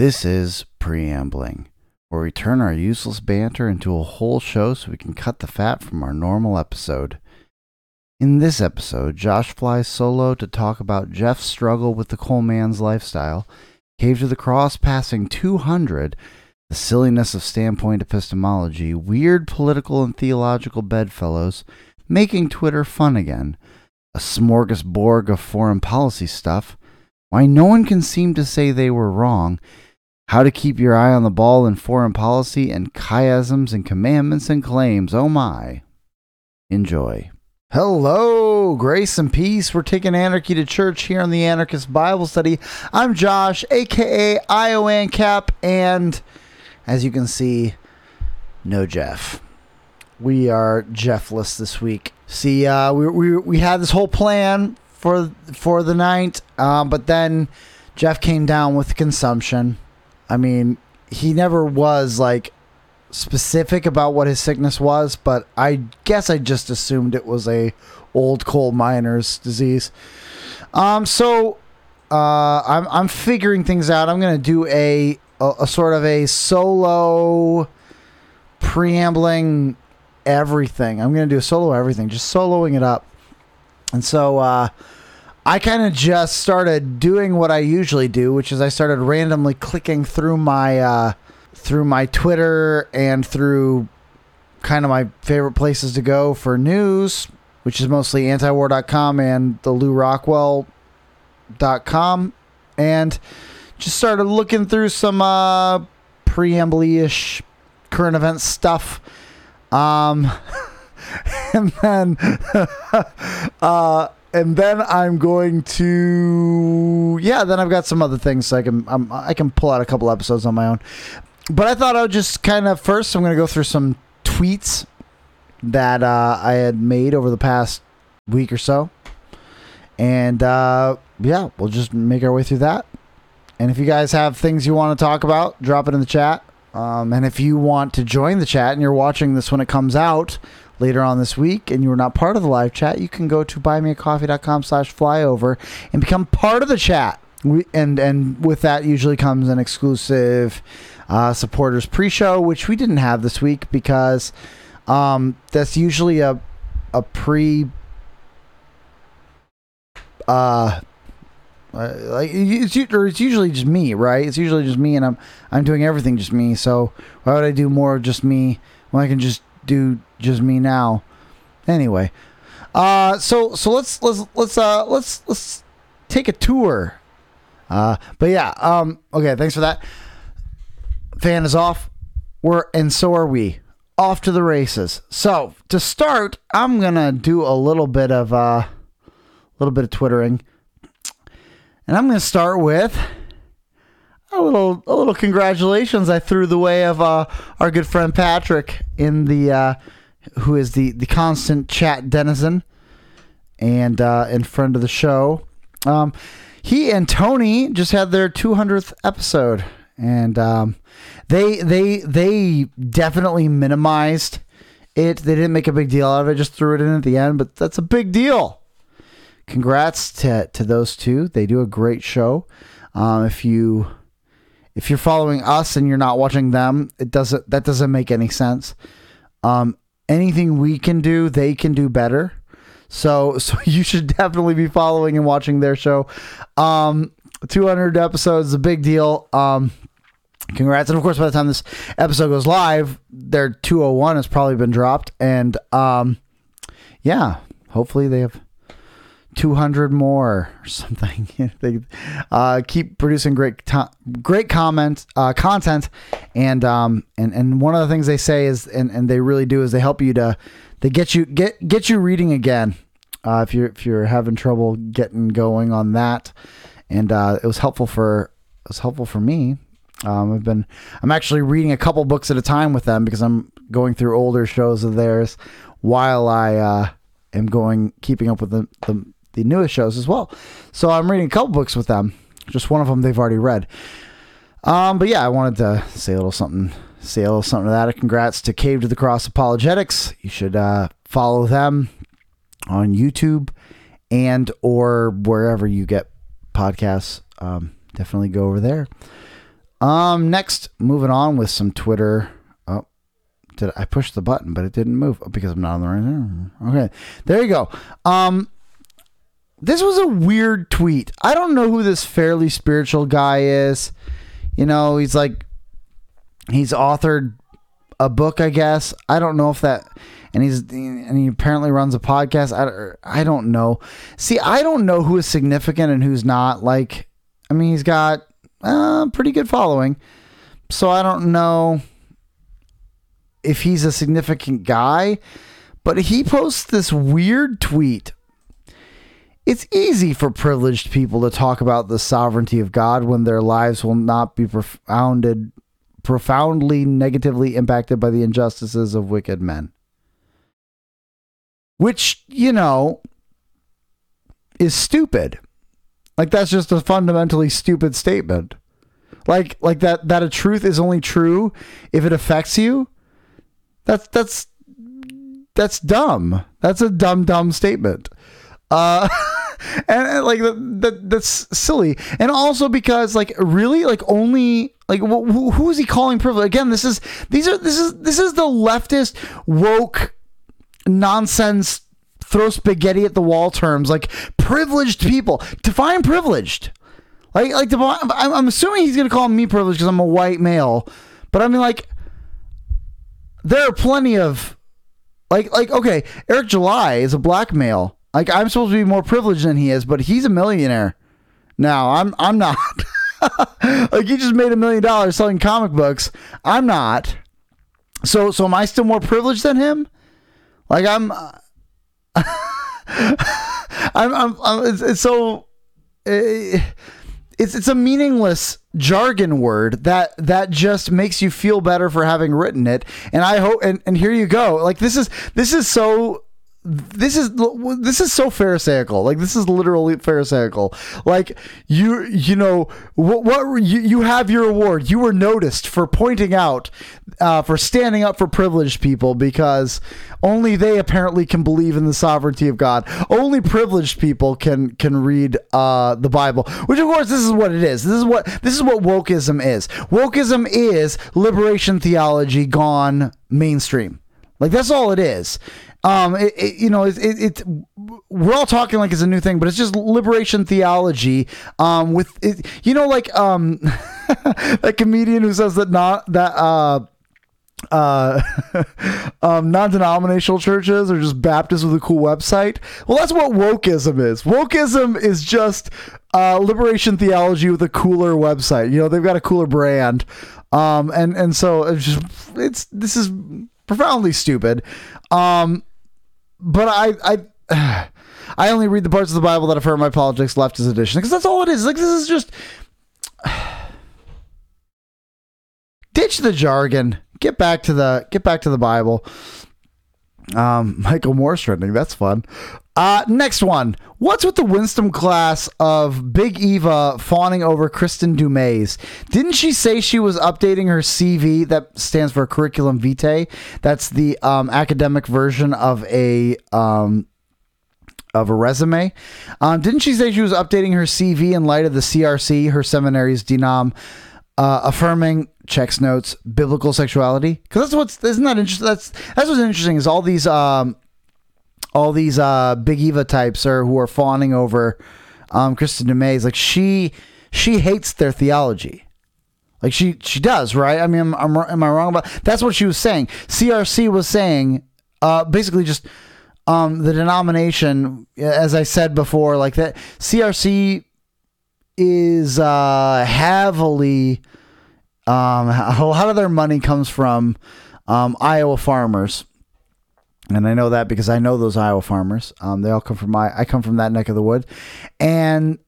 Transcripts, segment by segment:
This is Preambling, where we turn our useless banter into a whole show so we can cut the fat from our normal episode. In this episode, Josh flies solo to talk about Jeff's struggle with the coal man's lifestyle, Cave to the Cross passing 200, the silliness of standpoint epistemology, weird political and theological bedfellows, making Twitter fun again, a smorgasbord of foreign policy stuff, why no one can seem to say they were wrong, how to keep your eye on the ball in foreign policy, and chiasms and commandments and claims. Oh my. Enjoy. Hello, grace and peace. We're taking anarchy to church here on the Anarchist Bible Study. I'm Josh, aka Iowancap, and as you can see, no Jeff. We are Jeffless this week. See, uh, we, we, we had this whole plan for for the night, uh, but then Jeff came down with consumption. I mean, he never was like specific about what his sickness was, but I guess I just assumed it was a old coal miner's disease. Um, so uh, I'm I'm figuring things out. I'm gonna do a a, a sort of a solo preambling everything. I'm gonna do a solo everything, just soloing it up. And so uh, I kind of just started doing what I usually do, which is I started randomly clicking through my uh, through my Twitter and through kind of my favorite places to go for news, which is mostly antiwar.com and the Lew Rockwell.com, and just started looking through some uh, preamble-ish current event stuff. Um, and then uh, and then I'm going to yeah. Then I've got some other things so I can I'm, I can pull out a couple episodes on my own. But I thought I would just kind of first I'm going to go through some tweets that uh, I had made over the past week or so, and uh, yeah, we'll just make our way through that. And if you guys have things you want to talk about, drop it in the chat. Um, and if you want to join the chat and you're watching this when it comes out, later on this week and you are not part of the live chat, you can go to buymeacoffee.com slash flyover and become part of the chat. We, and and with that usually comes an exclusive uh, supporters pre-show, which we didn't have this week because um, that's usually a a pre uh, uh, like it's, it's usually just me, right? It's usually just me, and I'm I'm doing everything just me. So why would I do more of just me when I can just do just me now? Anyway, uh, so so let's let's let's uh let's let's take a tour. Uh, but yeah, um, okay, thanks for that. Fan is off. We're and so are we. Off to the races. So to start, I'm gonna do a little bit of uh, a little bit of twittering. And I'm to start with a little a little congratulations I threw the way of uh, our good friend Patrick in the uh, who is the the constant chat denizen and uh, and friend of the show. Um, he and Tony just had their 200th episode, and um, they they they definitely minimized it. They didn't make a big deal out of it; just threw it in at the end. But that's a big deal congrats to to those two. They do a great show. Um, if you if you're following us and you're not watching them, it doesn't that doesn't make any sense. Um, anything we can do, they can do better. So so you should definitely be following and watching their show. Um, 200 episodes is a big deal. Um, congrats and of course by the time this episode goes live their 201 has probably been dropped and um yeah hopefully they have 200 more or something. they uh, keep producing great to- great comment uh, content, and um and and one of the things they say is and and they really do is they help you to they get you get get you reading again. Uh, if you're if you're having trouble getting going on that, and uh, it was helpful for it was helpful for me. Um, I've been I'm actually reading a couple books at a time with them because I'm going through older shows of theirs while I uh, am going keeping up with the, the the newest shows as well. So I'm reading a couple books with them. Just one of them they've already read. Um, but yeah, I wanted to say a little something, say a little something to that. Congrats to Cave to the Cross Apologetics. You should uh, follow them on YouTube and or wherever you get podcasts. Um, definitely go over there. Um, next, moving on with some Twitter. Oh, did I push the button, but it didn't move because I'm not on the right. Okay, there you go. Um, this was a weird tweet. I don't know who this fairly spiritual guy is. You know, he's like he's authored a book, I guess. I don't know if that and he's and he apparently runs a podcast. I, I don't know. See, I don't know who is significant and who's not. Like, I mean, he's got a pretty good following, so I don't know if he's a significant guy. But he posts this weird tweet. It's easy for privileged people to talk about the sovereignty of God when their lives will not be profounded, profoundly negatively impacted by the injustices of wicked men which, you know, is stupid. Like that's just a fundamentally stupid statement. Like like that that a truth is only true if it affects you. That's that's that's dumb. That's a dumb dumb statement. Uh and, and like that, that that's silly. And also because like really like only like who, who is he calling privilege? Again, this is these are this is this is the leftist woke nonsense throw spaghetti at the wall terms like privileged people define privileged like like I'm, I'm assuming he's gonna call me privileged because i'm a white male but i mean like there are plenty of like like okay eric july is a black male like i'm supposed to be more privileged than he is but he's a millionaire. Now i'm i'm not. Like he just made a million dollars selling comic books. I'm not. So so am i still more privileged than him? Like I'm, uh, I'm, I'm, I'm it's, it's, so, eh, it's it's a meaningless jargon word that that just makes you feel better for having written it. And I hope, and and here you go. Like this is this is so this is this is so pharisaical. Like this is literally pharisaical. Like you you know what, what you, you have your award you were noticed for pointing out uh, for standing up for privileged people because only they apparently can believe in the sovereignty of god. Only privileged people can can read uh, the bible which of course this is what it is. This is what this is what wokeism is. Wokeism is liberation theology gone mainstream. Like that's all it is um, it, it, you know, it, it, we're all talking like it's a new thing, but it's just liberation theology. Um, with it, you know, like um, that comedian who says that not that uh uh, um, non-denominational churches are just Baptists with a cool website. Well, that's what wokeism is. Wokeism is just uh, liberation theology with a cooler website. You know, they've got a cooler brand, um, and and so it's just it's this is profoundly stupid. Um, but I I I only read the parts of the Bible that affirm my politics leftist edition because that's all it is. Like this is just ditch the jargon. Get back to the get back to the Bible. Um, Michael Moore's trending. That's fun. Uh, next one. What's with the Winston class of Big Eva fawning over Kristin Du Mez? Didn't she say she was updating her CV? That stands for curriculum vitae. That's the um, academic version of a um, of a resume. Um, didn't she say she was updating her CV in light of the CRC, her seminary's denom, uh, affirming checks notes biblical sexuality? Because that's what's isn't that interesting? That's that's what's interesting is all these um, all these uh, big Eva types are who are fawning over um, Kristin Du Mez. Like she she hates their theology. Like she she does, right? I mean, I'm, I'm, am I wrong about? That's what she was saying. CRC was saying, uh, basically just um, the denomination, as I said before, like that. CRC is uh, heavily um, a lot of their money comes from um, Iowa farmers and I know that because I know those Iowa farmers. Um, they all come from my. I come from that neck of the wood, and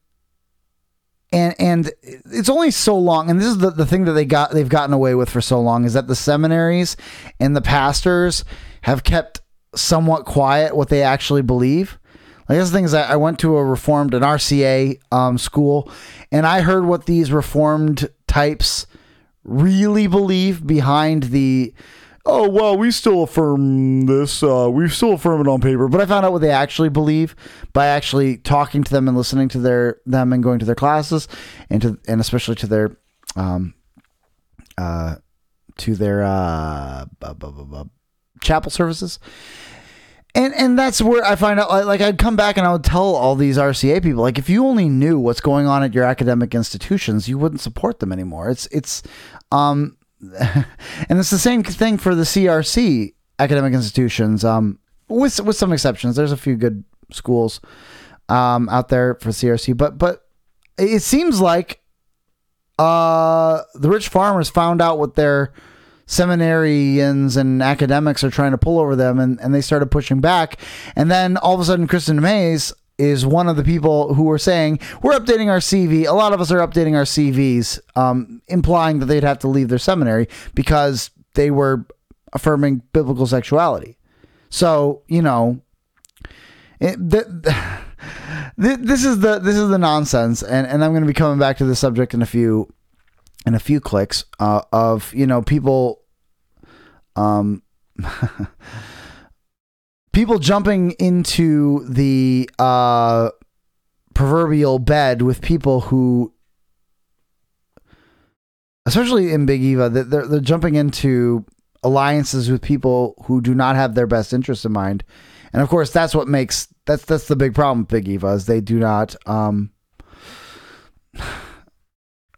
and and it's only so long. And this is the, the thing that they got they've gotten away with for so long is that the seminaries and the pastors have kept somewhat quiet what they actually believe. Like this thing is, I went to a reformed an RCA um, school, and I heard what these reformed types really believe behind the oh well we still affirm this uh, we still affirm it on paper but i found out what they actually believe by actually talking to them and listening to their them and going to their classes and to and especially to their um, uh, to their uh, bu- bu- bu- chapel services. And and that's where I find out like I'd come back and I would tell all these RCA people like if you only knew what's going on at your academic institutions you wouldn't support them anymore. It's it's um and it's the same thing for the CRC academic institutions um with with some exceptions. There's a few good schools um out there for CRC but but it seems like uh the rich farmers found out what their seminarians and academics are trying to pull over them and, and they started pushing back and then all of a sudden kristen mays is one of the people who were saying we're updating our cv a lot of us are updating our cvs um, implying that they'd have to leave their seminary because they were affirming biblical sexuality. So you know it, th- th- this is the this is the nonsense and, and i'm going to be coming back to the subject in a few in a few clicks uh, of you know people um people jumping into the uh proverbial bed with people who especially in big eva they're, they're jumping into alliances with people who do not have their best interests in mind. And of course that's what makes that's that's the big problem with big eva is they do not um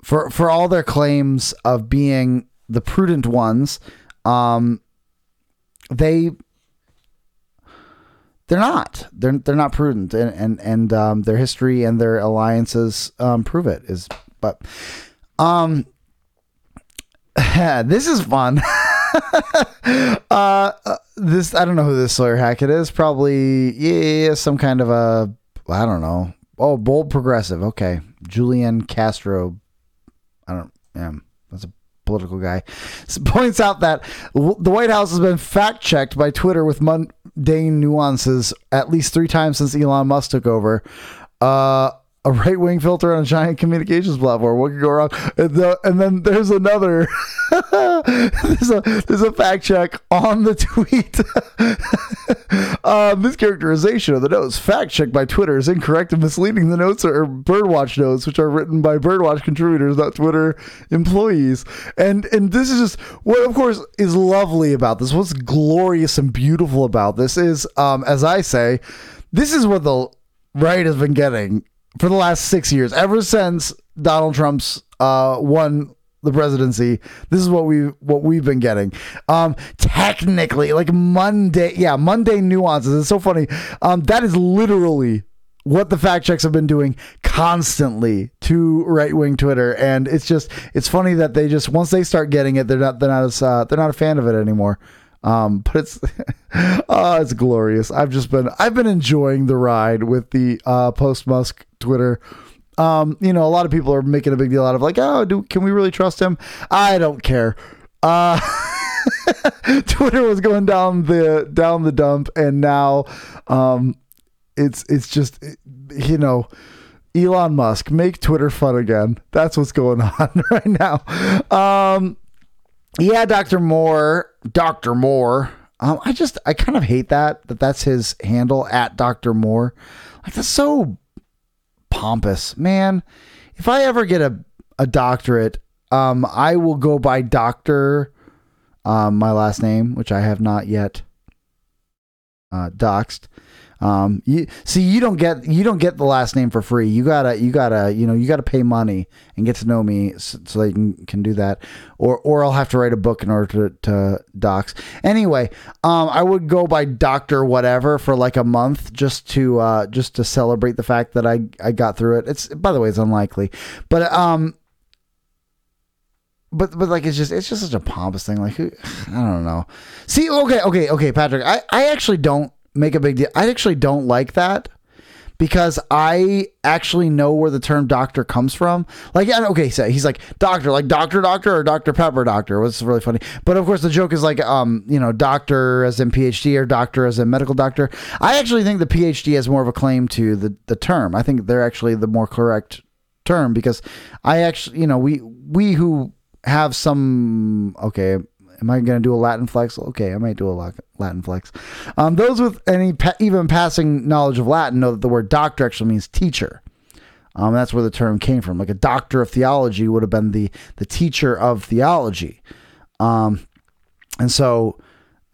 for for all their claims of being the prudent ones, um, they they're not. They're they're not prudent, and and and um, their history and their alliances um, prove it. Is but um, this is fun. uh, this I don't know who this Sawyer Hackett is. Probably yeah, some kind of a I don't know. Oh, bold progressive. Okay, Julian Castro I don't. Yeah, that's a political guy. points out that the White House has been fact checked by Twitter with mundane nuances at least three times since Elon Musk took over. Uh, a right wing filter on a giant communications platform. What could go wrong? And, the, and then there's another. there's a there's a fact check on the tweet. um, mischaracterization of the notes. fact check by Twitter is incorrect and misleading. The notes are Birdwatch notes, which are written by Birdwatch contributors, not Twitter employees. And and this is just what, of course, is lovely about this. What's glorious and beautiful about this is, um, as I say, this is what the right has been getting for the last six years, ever since Donald Trump's uh, won the presidency. This is what we what we've been getting. Um, technically, like Monday, yeah, Monday nuances. It's so funny. Um, that is literally what the fact checks have been doing constantly to right wing Twitter, and it's just it's funny that they just once they start getting it, they're not they're not as uh, they're not a fan of it anymore. Um, but it's oh, it's glorious. I've just been I've been enjoying the ride with the uh, post Musk Twitter. Um, you know, a lot of people are making a big deal out of like, oh, do can we really trust him? I don't care. Uh, Twitter was going down the down the dump, and now, um, it's it's just you know. Elon Musk, make Twitter fun again. That's what's going on right now. Um, yeah, Dr. Moore, Dr. Moore. Um, I just, I kind of hate that, that that's his handle at Dr. Moore. Like, that's so pompous, man. If I ever get a, a doctorate, um, I will go by Doctor, um, my last name, which I have not yet uh, doxed. Um, you see, you don't get you don't get the last name for free. You gotta you gotta you know you gotta pay money and get to know me so, so that you can, can do that, or or I'll have to write a book in order to, to dox. Anyway, um, I would go by Doctor whatever for like a month just to uh just to celebrate the fact that I I got through it. It's by the way, it's unlikely, but um but but like it's just it's just such a pompous thing. Like who, I don't know. See, okay, okay, okay, Patrick. I I actually don't make a big deal. I actually don't like that because I actually know where the term doctor comes from. Like, okay, so he's like doctor, like doctor, doctor, or Dr. Pepper, doctor. Was really funny. But of course, the joke is like, um, you know, doctor as in PhD or doctor as in medical doctor. I actually think the PhD has more of a claim to the the term. I think they're actually the more correct term because I actually, you know, we we who have some okay Am I going to do a Latin flex? Okay, I might do a Latin flex. Um, those with any pa- even passing knowledge of Latin know that the word doctor actually means teacher. Um, that's where the term came from. Like a doctor of theology would have been the the teacher of theology. Um, and so,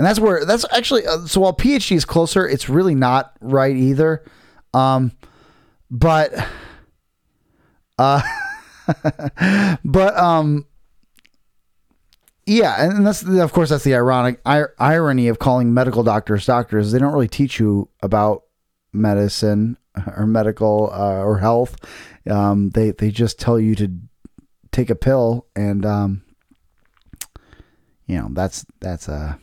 and that's where that's actually uh, so while PhD is closer, it's really not right either. Um, but, uh, but um, yeah, and that's of course that's the ironic ir- irony of calling medical doctors doctors. They don't really teach you about medicine or medical uh, or health. Um, they they just tell you to take a pill, and um, you know that's that's a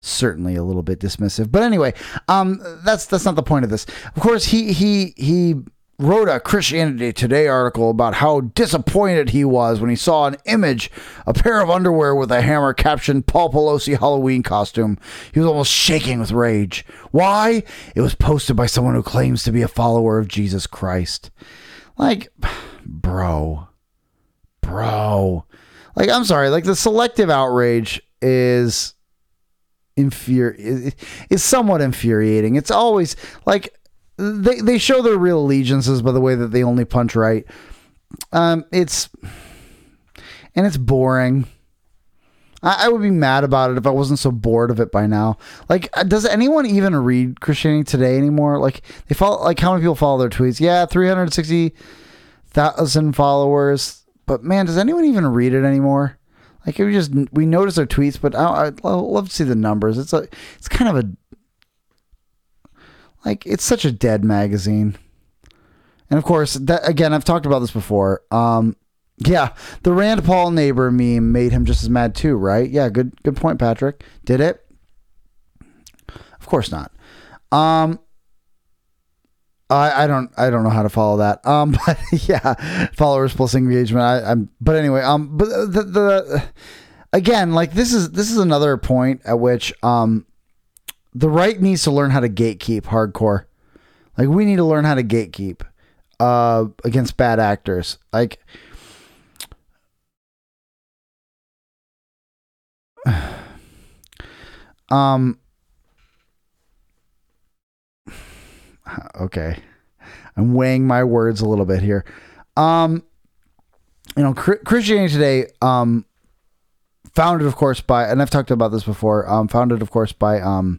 certainly a little bit dismissive. But anyway, um, that's that's not the point of this. Of course, he he he wrote a Christianity Today article about how disappointed he was when he saw an image, a pair of underwear with a hammer captioned Paul Pelosi Halloween costume. He was almost shaking with rage. Why? It was posted by someone who claims to be a follower of Jesus Christ. Like, bro. Bro. Like, I'm sorry, like the selective outrage is infuri is somewhat infuriating. It's always like they they show their real allegiances by the way that they only punch right. Um, it's and it's boring. I, I would be mad about it if I wasn't so bored of it by now. Like, uh, does anyone even read Christianity Today anymore? Like, they follow like how many people follow their tweets? Yeah, three hundred sixty thousand followers. But man, does anyone even read it anymore? Like we just we notice their tweets, but I, I'd love to see the numbers. It's a it's kind of a like it's such a dead magazine. And of course, that again, I've talked about this before. Um, yeah, the Rand Paul neighbor meme made him just as mad too, right? Yeah, good good point, Patrick. Did it? Of course not. Um, I, I don't I don't know how to follow that. Um, but yeah, followers plus engagement. I, am but anyway. Um, but the the again, like this is this is another point at which um the right needs to learn how to gatekeep hardcore. Like we need to learn how to gatekeep uh against bad actors. Like um okay. I'm weighing my words a little bit here. Um you know, Christianity Today um founded of course by and I've talked about this before. Um founded of course by um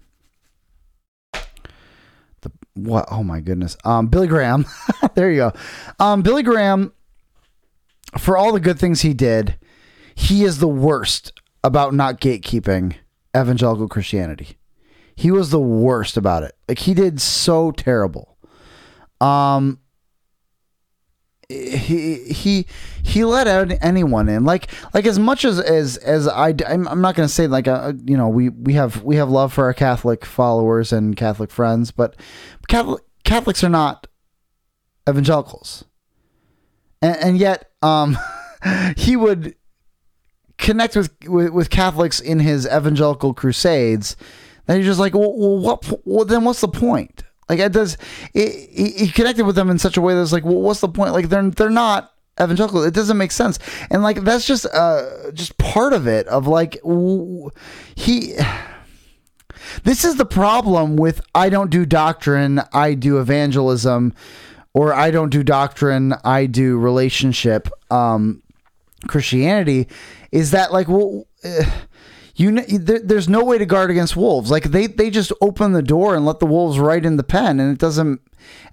what? Oh my goodness. Um, Billy Graham. there you go. Um, Billy Graham, for all the good things he did, he is the worst about not gatekeeping evangelical Christianity. He was the worst about it. Like he did so terrible. Um, he he he let out anyone in. Like like as much as as as I I'm, I'm not to say like a, uh, you know we we have we have love for our Catholic followers and Catholic friends but Catholic Catholics are not evangelicals. And, and yet um he would connect with, with, with Catholics in his evangelical crusades. And he's just like well, well what well, then what's the point like it does, he connected with them in such a way that's like, well, what's the point? Like they're they're not evangelical. It doesn't make sense, and like that's just uh just part of it. Of like he. This is the problem with I don't do doctrine, I do evangelism, or I don't do doctrine, I do relationship. Um, Christianity is that like well. You there, there's no way to guard against wolves. Like they they just open the door and let the wolves right in the pen, and it doesn't.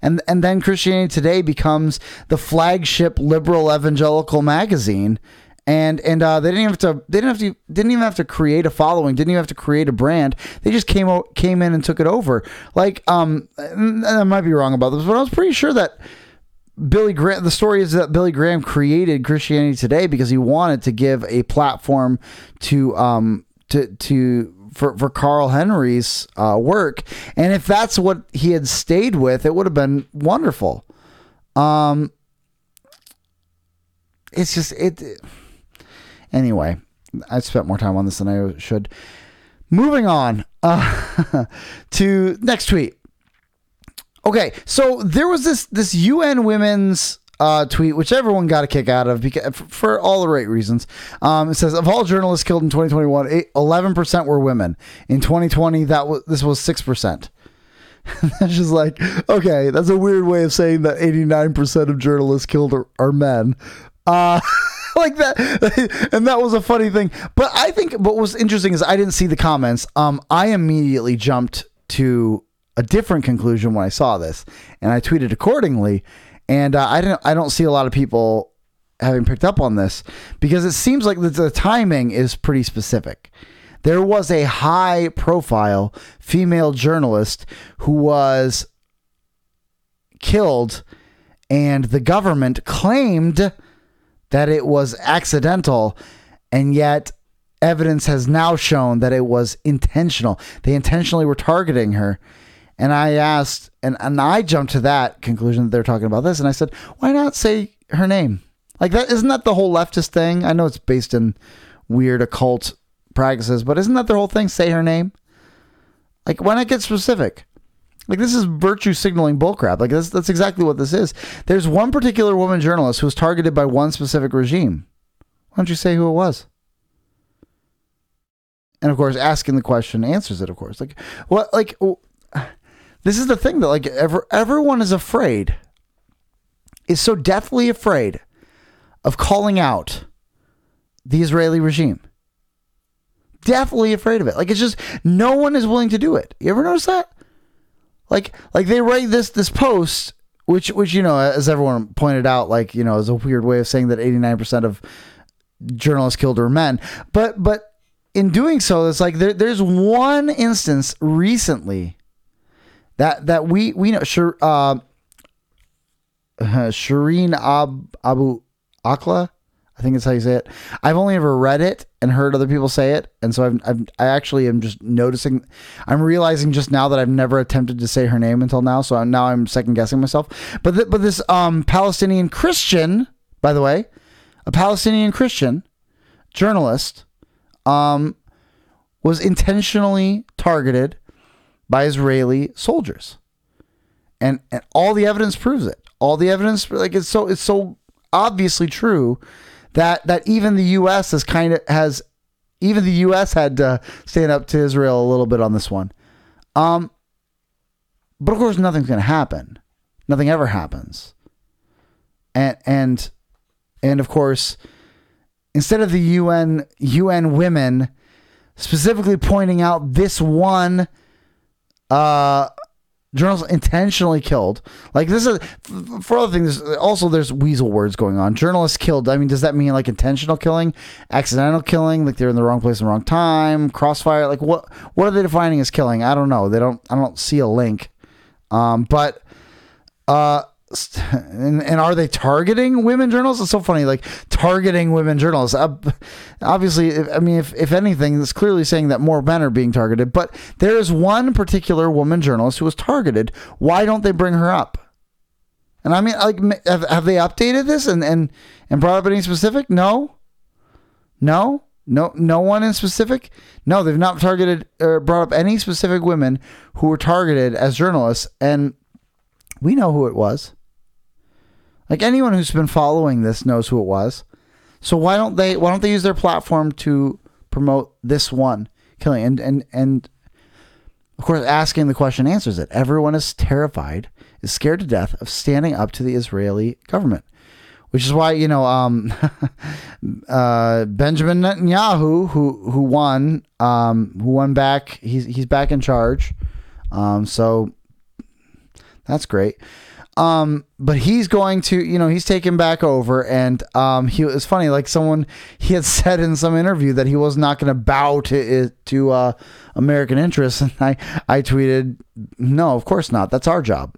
And and then Christianity Today becomes the flagship liberal evangelical magazine, and and uh, they didn't even have to they didn't have to didn't even have to create a following, didn't even have to create a brand. They just came came in and took it over. Like um, I might be wrong about this, but I was pretty sure that. Billy Graham. The story is that Billy Graham created Christianity Today because he wanted to give a platform to um, to to for for Carl Henry's uh, work, and if that's what he had stayed with, it would have been wonderful. Um, it's just it. Anyway, I spent more time on this than I should. Moving on uh, to next tweet. Okay, so there was this this UN Women's uh, tweet, which everyone got a kick out of because, for all the right reasons. Um, it says of all journalists killed in 2021, 11 percent were women. In 2020, that was this was six percent. that's just like, okay, that's a weird way of saying that 89% of journalists killed are, are men. Uh, like that. And that was a funny thing. But I think what was interesting is I didn't see the comments. Um, I immediately jumped to a different conclusion when I saw this, and I tweeted accordingly. And uh, I didn't. I don't see a lot of people having picked up on this because it seems like the, the timing is pretty specific. There was a high profile female journalist who was killed, and the government claimed that it was accidental, and yet evidence has now shown that it was intentional. They intentionally were targeting her. And I asked, and, and I jumped to that conclusion that they're talking about this, and I said, why not say her name? Like that isn't that the whole leftist thing? I know it's based in weird occult practices, but isn't that the whole thing? Say her name. Like why not get specific? Like this is virtue signaling bullcrap. Like that's that's exactly what this is. There's one particular woman journalist who was targeted by one specific regime. Why don't you say who it was? And of course, asking the question answers it. Of course, like what? Like this is the thing that like ever everyone is afraid. Is so deathly afraid of calling out the Israeli regime. Deathly afraid of it. Like it's just no one is willing to do it. You ever notice that? Like like they write this this post which which you know as everyone pointed out like you know is a weird way of saying that 89% of journalists killed were men. But but in doing so it's like there, there's one instance recently that that we we know sure uh, Shireen Ab, Abu Akleh. I think that's how you say it. I've only ever read it and heard other people say it, and so I've, I've I actually am just noticing. I'm realizing just now that I've never attempted to say her name until now, so now I'm second guessing myself. But th- but this um, Palestinian Christian, by the way, a Palestinian Christian journalist, um, was intentionally targeted by Israeli soldiers, and and all the evidence proves it. All the evidence, like it's so it's so obviously true that that even the U.S. has kind of has even the U.S. had to stand up to Israel a little bit on this one. Um, but of course, nothing's going to happen. Nothing ever happens. And and and of course, instead of the UN UN women specifically pointing out this one uh journalists intentionally killed. Like this is for other things. Also, there's weasel words going on. Journalists killed. I mean, does that mean like intentional killing, accidental killing, like they're in the wrong place in the wrong time, crossfire? Like what? What are they defining as killing? I don't know. They don't. I don't see a link. Um, but uh, and, and are they targeting women journalists? It's so funny, like targeting women journalists. Uh, obviously, I mean, if, if anything, it's clearly saying that more men are being targeted. But there is one particular woman journalist who was targeted. Why don't they bring her up? And I mean, like, have, have they updated this and, and, and brought up any specific? No, no, no, no one in specific. No, they've not targeted or brought up any specific women who were targeted as journalists, and we know who it was. Like anyone who's been following this knows who it was. So why don't they why don't they use their platform to promote this one killing and and and of course asking the question answers it. Everyone is terrified, is scared to death of standing up to the Israeli government. Which is why, you know, um, uh, Benjamin Netanyahu, who who won, um, who won back, he's he's back in charge. Um, so that's great. Um, but he's going to, you know, he's taken back over, and um, he was funny. Like someone he had said in some interview that he was not going to bow to to uh, American interests, and I I tweeted, no, of course not. That's our job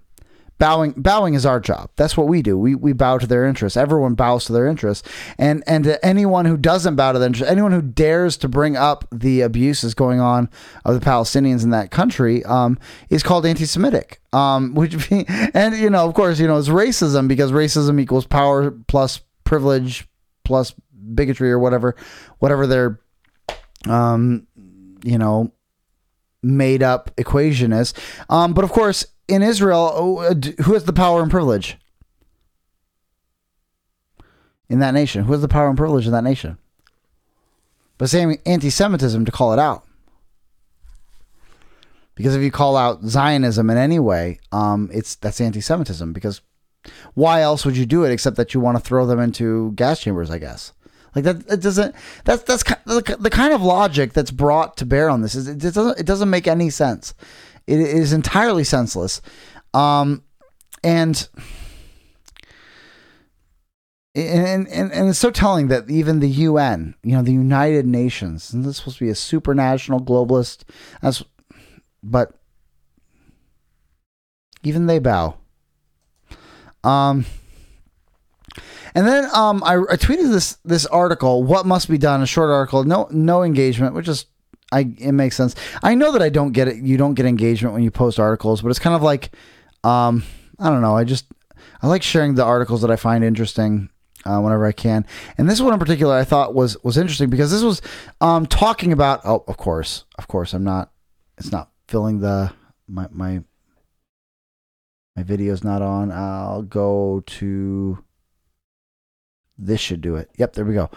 bowing bowing is our job. That's what we do. We we bow to their interests. Everyone bows to their interests. And and to anyone who doesn't bow to their interests, anyone who dares to bring up the abuses going on of the Palestinians in that country, um, is called anti-Semitic. Um, which and you know, of course, you know, it's racism because racism equals power plus privilege plus bigotry or whatever, whatever their, um, you know, made up equation is. Um, but of course, in Israel, oh, uh, who has the power and privilege in that nation? Who has the power and privilege in that nation? But saying anti-Semitism to call it out. because if you call out Zionism in any way, um, it's that's anti-Semitism. Because why else would you do it except that you want to throw them into gas chambers? I guess. Like that, it doesn't. That's that's the, the kind of logic that's brought to bear on this. Is it doesn't it doesn't make any sense. It is entirely senseless, um, and and, and and it's so telling that even the UN, you know, the United Nations, and this is supposed to be a supranational globalist, that's, but even they bow. Um, and then um, I, I tweeted this this article, "What must be done?" A short article, no no engagement, which is I it makes sense. I know that I don't get it. You don't get engagement when you post articles, but it's kind of like, um, I don't know. I just I like sharing the articles that I find interesting uh, whenever I can. And this one in particular, I thought was was interesting because this was um, talking about. Oh, of course, of course, I'm not. It's not filling the my my my video's not on. I'll go to. This should do it. Yep, there we go.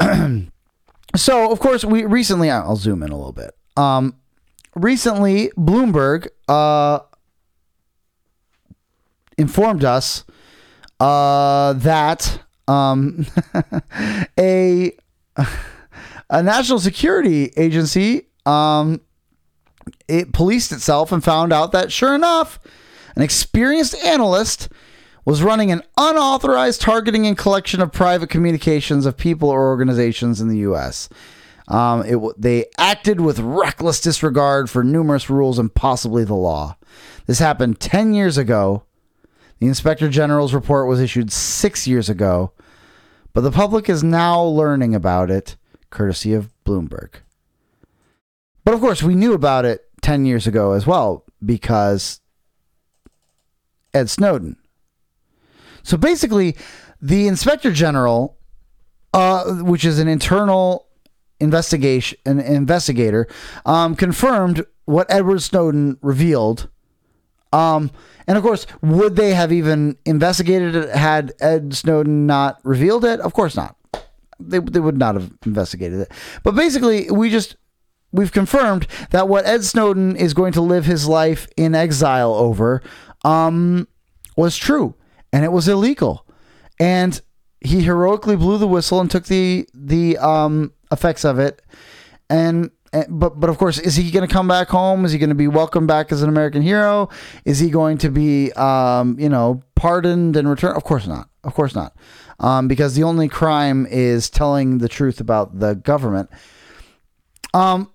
so, of course, we recently. I'll zoom in a little bit. Um, recently, Bloomberg uh informed us uh, that um, a a national security agency um, it policed itself and found out that sure enough, an experienced analyst was running an unauthorized targeting and collection of private communications of people or organizations in the U.S. Um, it, they acted with reckless disregard for numerous rules and possibly the law. This happened 10 years ago the Inspector General's report was issued six years ago, but the public is now learning about it, courtesy of Bloomberg. But of course, we knew about it 10 years ago as well, because Ed Snowden. So basically, the Inspector General, uh, which is an internal investigation, an investigator, um, confirmed what Edward Snowden revealed. Um, and of course, would they have even investigated it had Ed Snowden not revealed it? Of course not. They, they would not have investigated it. But basically, we just we've confirmed that what Ed Snowden is going to live his life in exile over um, was true, and it was illegal, and he heroically blew the whistle and took the the um, effects of it, and but but of course, is he going to come back home? Is he going to be welcomed back as an American hero? Is he going to be, um, you know, pardoned and returned? Of course not. Of course not. Um, because the only crime is telling the truth about the government. Um,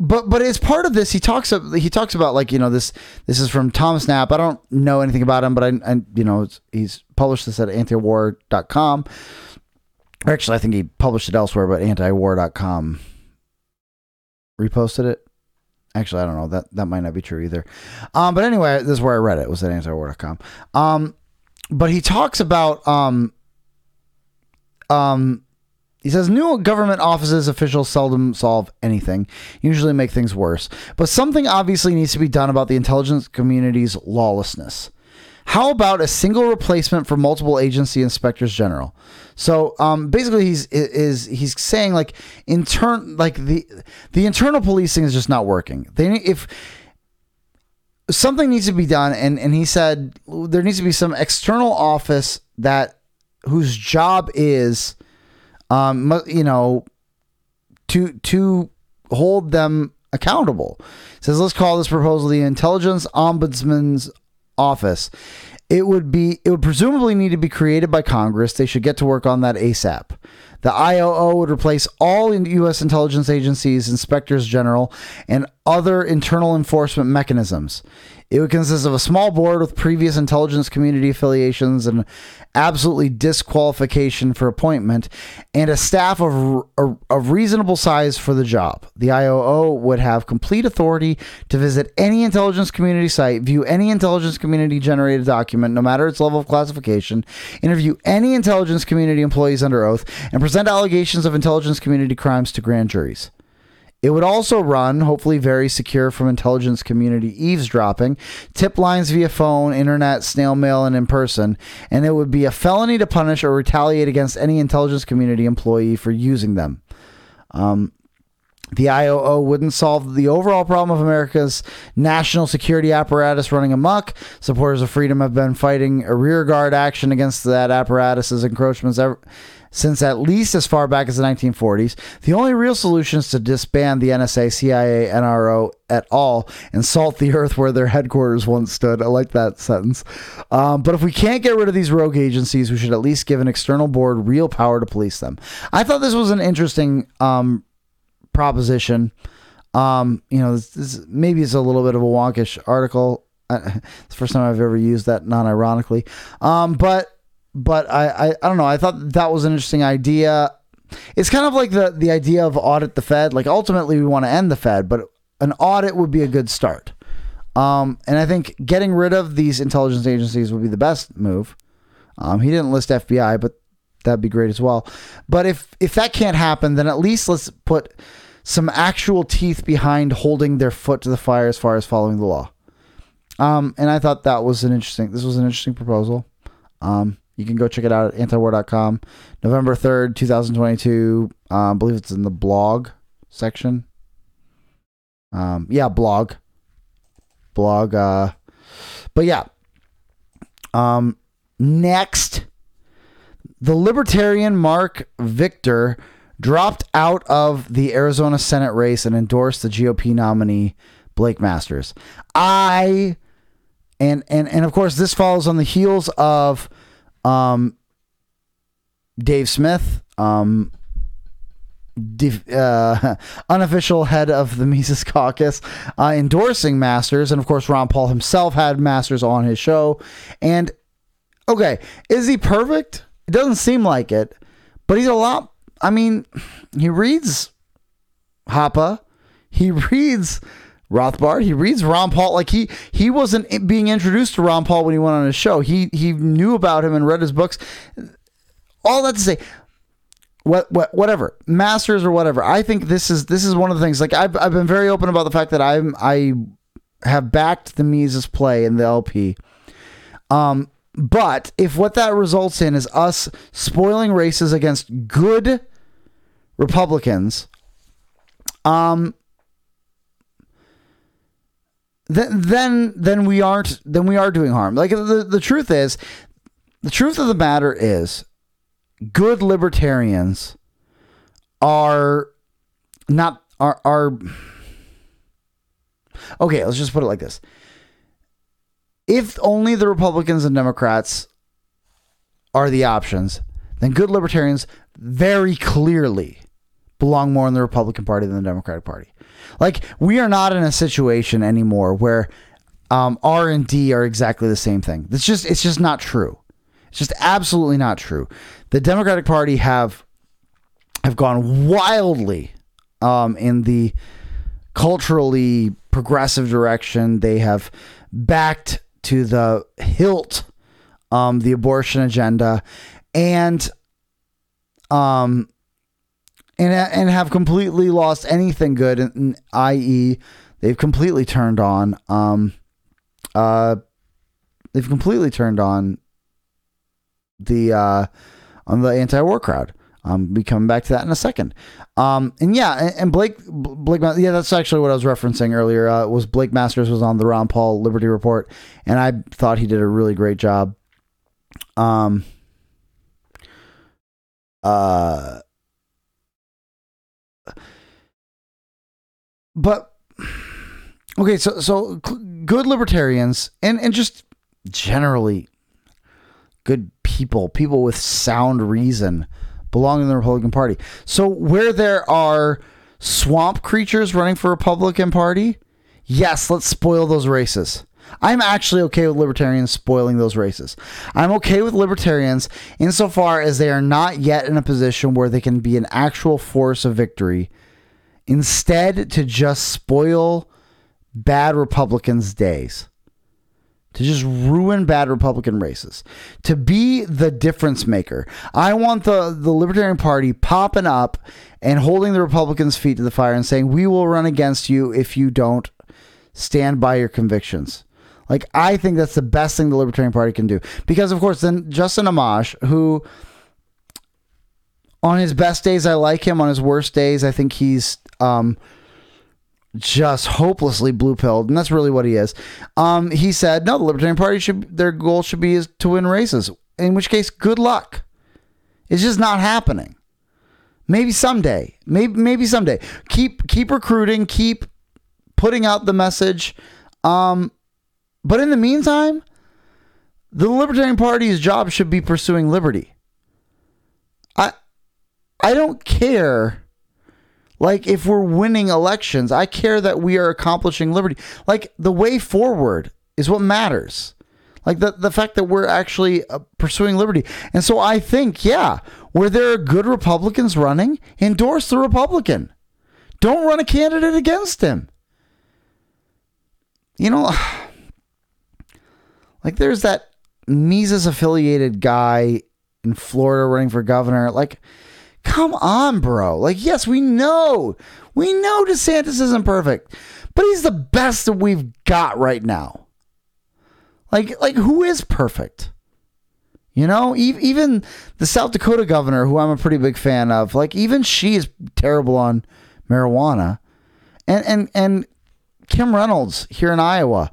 but but as part of this, he talks of, he talks about like you know this this is from Thomas Knapp. I don't know anything about him, but I, I you know he's published this at antiwar.com. Or actually, I think he published it elsewhere, but antiwar.com reposted it. Actually, I don't know. That that might not be true either. Um, but anyway, this is where I read it. was at antiwar.com. Um, but he talks about um, um, he says new government offices officials seldom solve anything, usually make things worse. But something obviously needs to be done about the intelligence community's lawlessness. How about a single replacement for multiple agency inspectors general? So um, basically, he's is he's saying like intern like the the internal policing is just not working. They if something needs to be done, and and he said there needs to be some external office that whose job is, um, you know, to to hold them accountable. He says let's call this proposal the intelligence ombudsman's office. It would be it would presumably need to be created by Congress. They should get to work on that ASAP. The IOO would replace all U.S. intelligence agencies, inspectors general, and other internal enforcement mechanisms. It would consist of a small board with previous intelligence community affiliations and absolutely disqualification for appointment, and a staff of, of reasonable size for the job. The IOO would have complete authority to visit any intelligence community site, view any intelligence community generated document, no matter its level of classification, interview any intelligence community employees under oath, and present allegations of intelligence community crimes to grand juries. It would also run, hopefully very secure from intelligence community eavesdropping, tip lines via phone, internet, snail mail, and in person, and it would be a felony to punish or retaliate against any intelligence community employee for using them. Um, The IOO wouldn't solve the overall problem of America's national security apparatus running amok. Supporters of freedom have been fighting a rearguard action against that apparatus's encroachments ever, since at least as far back as the 1940s. The only real solution is to disband the NSA, CIA, NRO at all and salt the earth where their headquarters once stood. I like that sentence. Um, but if we can't get rid of these rogue agencies, we should at least give an external board real power to police them. I thought this was an interesting um, proposition. Um, you know, this, this, maybe it's a little bit of a wonkish article. it's the first time I've ever used that non-ironically. Um, but but I, I I don't know. I thought that was an interesting idea. It's kind of like the the idea of audit the Fed. Like ultimately, we want to end the Fed, but an audit would be a good start. Um, and I think getting rid of these intelligence agencies would be the best move. Um, he didn't list FBI, but that'd be great as well. But if if that can't happen, then at least let's put some actual teeth behind holding their foot to the fire as far as following the law. Um, and I thought that was an interesting. This was an interesting proposal. Um, you can go check it out at antiwar.com. November 3rd, 2022. Um, I believe it's in the blog section. Um, yeah, blog. Blog. Uh, but yeah. Um, next, the libertarian Marc Victor dropped out of the Arizona Senate race and endorsed the GOP nominee Blake Masters. I and and and of course this follows on the heels of um Dave Smith, um uh, unofficial head of the Mises Caucus, uh, endorsing Masters, and of course Ron Paul himself had Masters on his show. And okay, is he perfect? It doesn't seem like it, but he's a lot I mean, he reads Hoppe, he reads Rothbard, he reads Ron Paul. Like he he wasn't being introduced to Ron Paul when he went on his show. He he knew about him and read his books. All that to say, what, what whatever masters or whatever. I think this is this is one of the things. Like I've I've been very open about the fact that I'm I have backed the Mises play in the LP. Um, but if what that results in is us spoiling races against good Republicans, um, then then then we aren't then we are doing harm. Like the the truth is, the truth of the matter is, good libertarians are not are are okay. Let's just put it like this if only the Republicans and Democrats are the options, then good libertarians very clearly belong more in the Republican Party than the Democratic Party. Like we are not in a situation anymore where um, R and D are exactly the same thing. It's just it's just not true. It's just absolutely not true. The Democratic Party have have gone wildly um, in the culturally progressive direction. They have backed to the hilt um, the abortion agenda and um and and have completely lost anything good in, i.e. they've completely turned on um uh they've completely turned on the uh on the anti-war crowd um, be coming back to that in a second. Um, and yeah, and, and, Blake, Blake, yeah, that's actually what I was referencing earlier. Uh, was Blake Masters was on the Ron Paul Liberty Report, and I thought he did a really great job. Um, uh, but okay, so so good libertarians and and just generally good people, people with sound reason belong in the Republican Party. So where there are swamp creatures running for Republican Party, yes, let's spoil those races. I'm actually okay with libertarians spoiling those races. I'm okay with libertarians insofar as they are not yet in a position where they can be an actual force of victory. Instead, to just spoil bad Republicans' days to just ruin bad Republican races, to be the difference maker. I want the, the Libertarian Party popping up and holding the Republicans' feet to the fire and saying, We will run against you if you don't stand by your convictions. Like, I think that's the best thing the Libertarian Party can do. Because, of course, then Justin Amash, who on his best days, I like him. On his worst days, I think he's um, just hopelessly blue pilled, and that's really what he is. Um, he said, "No, the Libertarian Party should their goal should be is to win races. In which case, good luck. It's just not happening. Maybe someday. Maybe maybe someday. Keep keep recruiting. Keep putting out the message. Um, but in the meantime, the Libertarian Party's job should be pursuing liberty. I don't care like if we're winning elections, I care that we are accomplishing liberty. Like the way forward is what matters. Like the the fact that we're actually uh, pursuing liberty. And so I think, yeah, where there are good Republicans running, endorse the Republican. Don't run a candidate against him. You know, like there's that Mises affiliated guy in Florida running for governor. Like, come on, bro. Like, yes, we know. We know DeSantis isn't perfect, but he's the best that we've got right now. Like, like who is perfect? You know, even the South Dakota governor, who I'm a pretty big fan of, like even she is terrible on marijuana, and and and Kim Reynolds here in Iowa.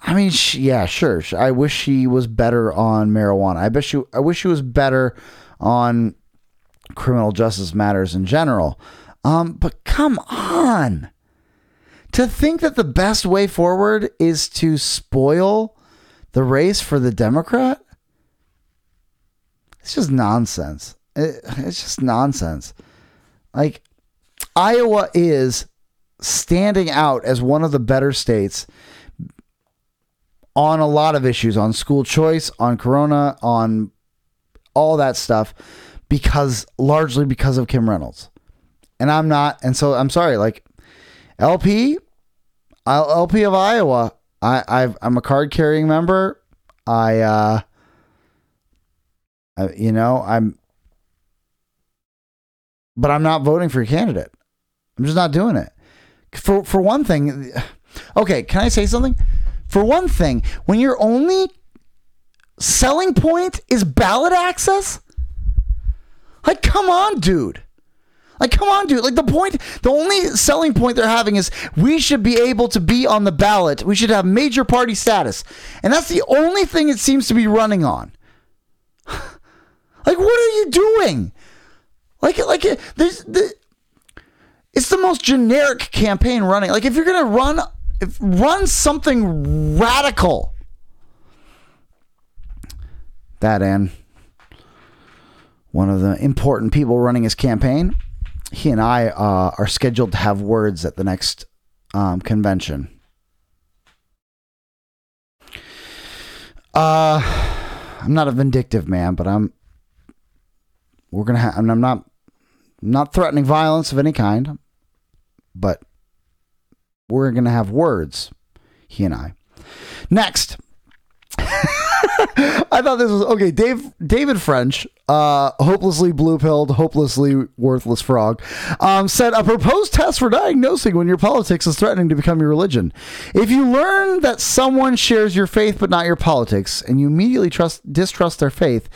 I mean, she, yeah, sure. I wish she was better on marijuana. I bet she. I wish she was better on criminal justice matters in general. Um, but come on, to think that the best way forward is to spoil the race for the Democrat. It's just nonsense. It, it's just nonsense. Like Iowa is standing out as one of the better states on a lot of issues on school choice, on corona, on all that stuff because largely because of Kim Reynolds. And I'm not and so I'm sorry like LP LP of Iowa, I i am a card carrying member. I uh I, you know, I'm but I'm not voting for a candidate. I'm just not doing it. For for one thing, okay, can I say something? For one thing, when your only selling point is ballot access, like come on, dude. Like, come on, dude. Like, the point, the only selling point they're having is we should be able to be on the ballot. We should have major party status. And that's the only thing it seems to be running on. like, what are you doing? Like, like, there's, the, it's the most generic campaign running. Like, if you're going to run, if, run something radical. That and one of the important people running his campaign he and I uh, are scheduled to have words at the next um, convention. Uh, I'm not a vindictive man, but I'm. We're gonna have. I'm not. not threatening violence of any kind, but we're gonna have words. He and I. Next. I thought this was okay. Dave David French, uh, hopelessly blue pilled, hopelessly worthless frog, um, said a proposed test for diagnosing when your politics is threatening to become your religion. If you learn that someone shares your faith but not your politics, and you immediately trust distrust their faith,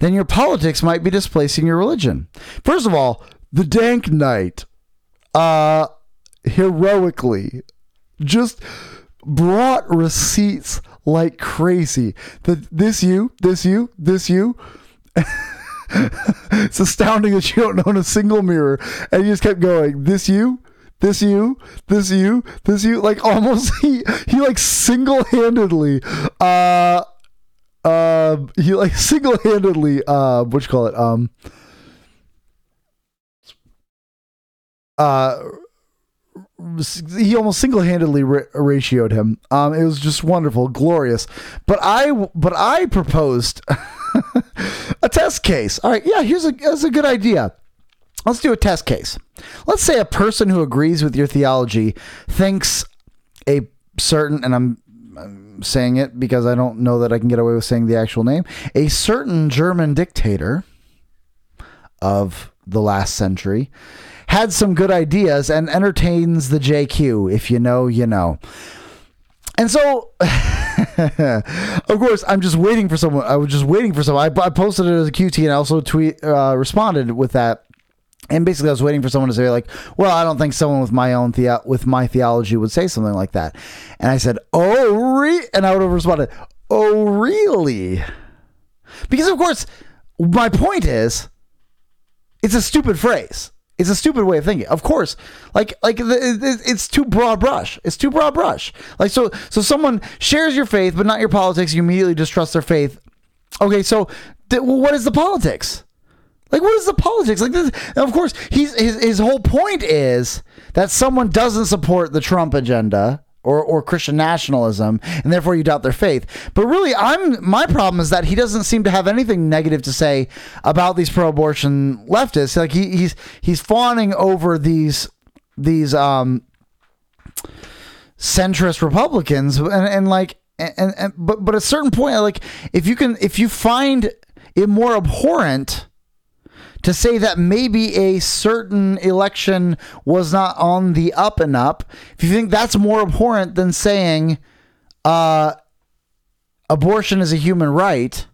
then your politics might be displacing your religion. First of all, the Dank Knight, uh, heroically, just brought receipts like crazy. That this you, this you, this you. it's astounding that you don't own a single mirror, and you just kept going. This you, this you, this you, this you. Like almost he he like single handedly. Uh, uh, he like single handedly. Uh, what you call it? Um. Uh he almost single-handedly ra- ratioed him. Um, it was just wonderful, glorious. But I, but I proposed a test case. All right, yeah, here's a that's a good idea. Let's do a test case. Let's say a person who agrees with your theology thinks a certain, and I'm, I'm saying it because I don't know that I can get away with saying the actual name, a certain German dictator of the last century had some good ideas and entertains the JQ. If you know, you know. And so, of course, I'm just waiting for someone. I was just waiting for someone. I, I posted it as a QT and I also tweet uh, responded with that and basically I was waiting for someone to say like, "Well, I don't think someone with my own the- with my theology would say something like that." And I said, "Oh, re-? and I would have responded, "Oh, really?" Because of course, my point is, it's a stupid phrase. It's a stupid way of thinking. Of course, like like it's too broad brush. It's too broad brush. Like so so someone shares your faith but not your politics. You immediately distrust their faith. Okay, so th- well, what is the politics? Like, what is the politics? Like, this, of course, he's his his whole point is that someone doesn't support the Trump agenda or or Christian nationalism, and therefore you doubt their faith. But really, I'm my problem is that he doesn't seem to have anything negative to say about these pro-abortion leftists. Like he, he's he's fawning over these these um centrist Republicans, and, and like, and, and but but at a certain point, like if you can, if you find it more abhorrent to say that maybe a certain election was not on the up and up, if you think that's more abhorrent than saying, uh, abortion is a human right.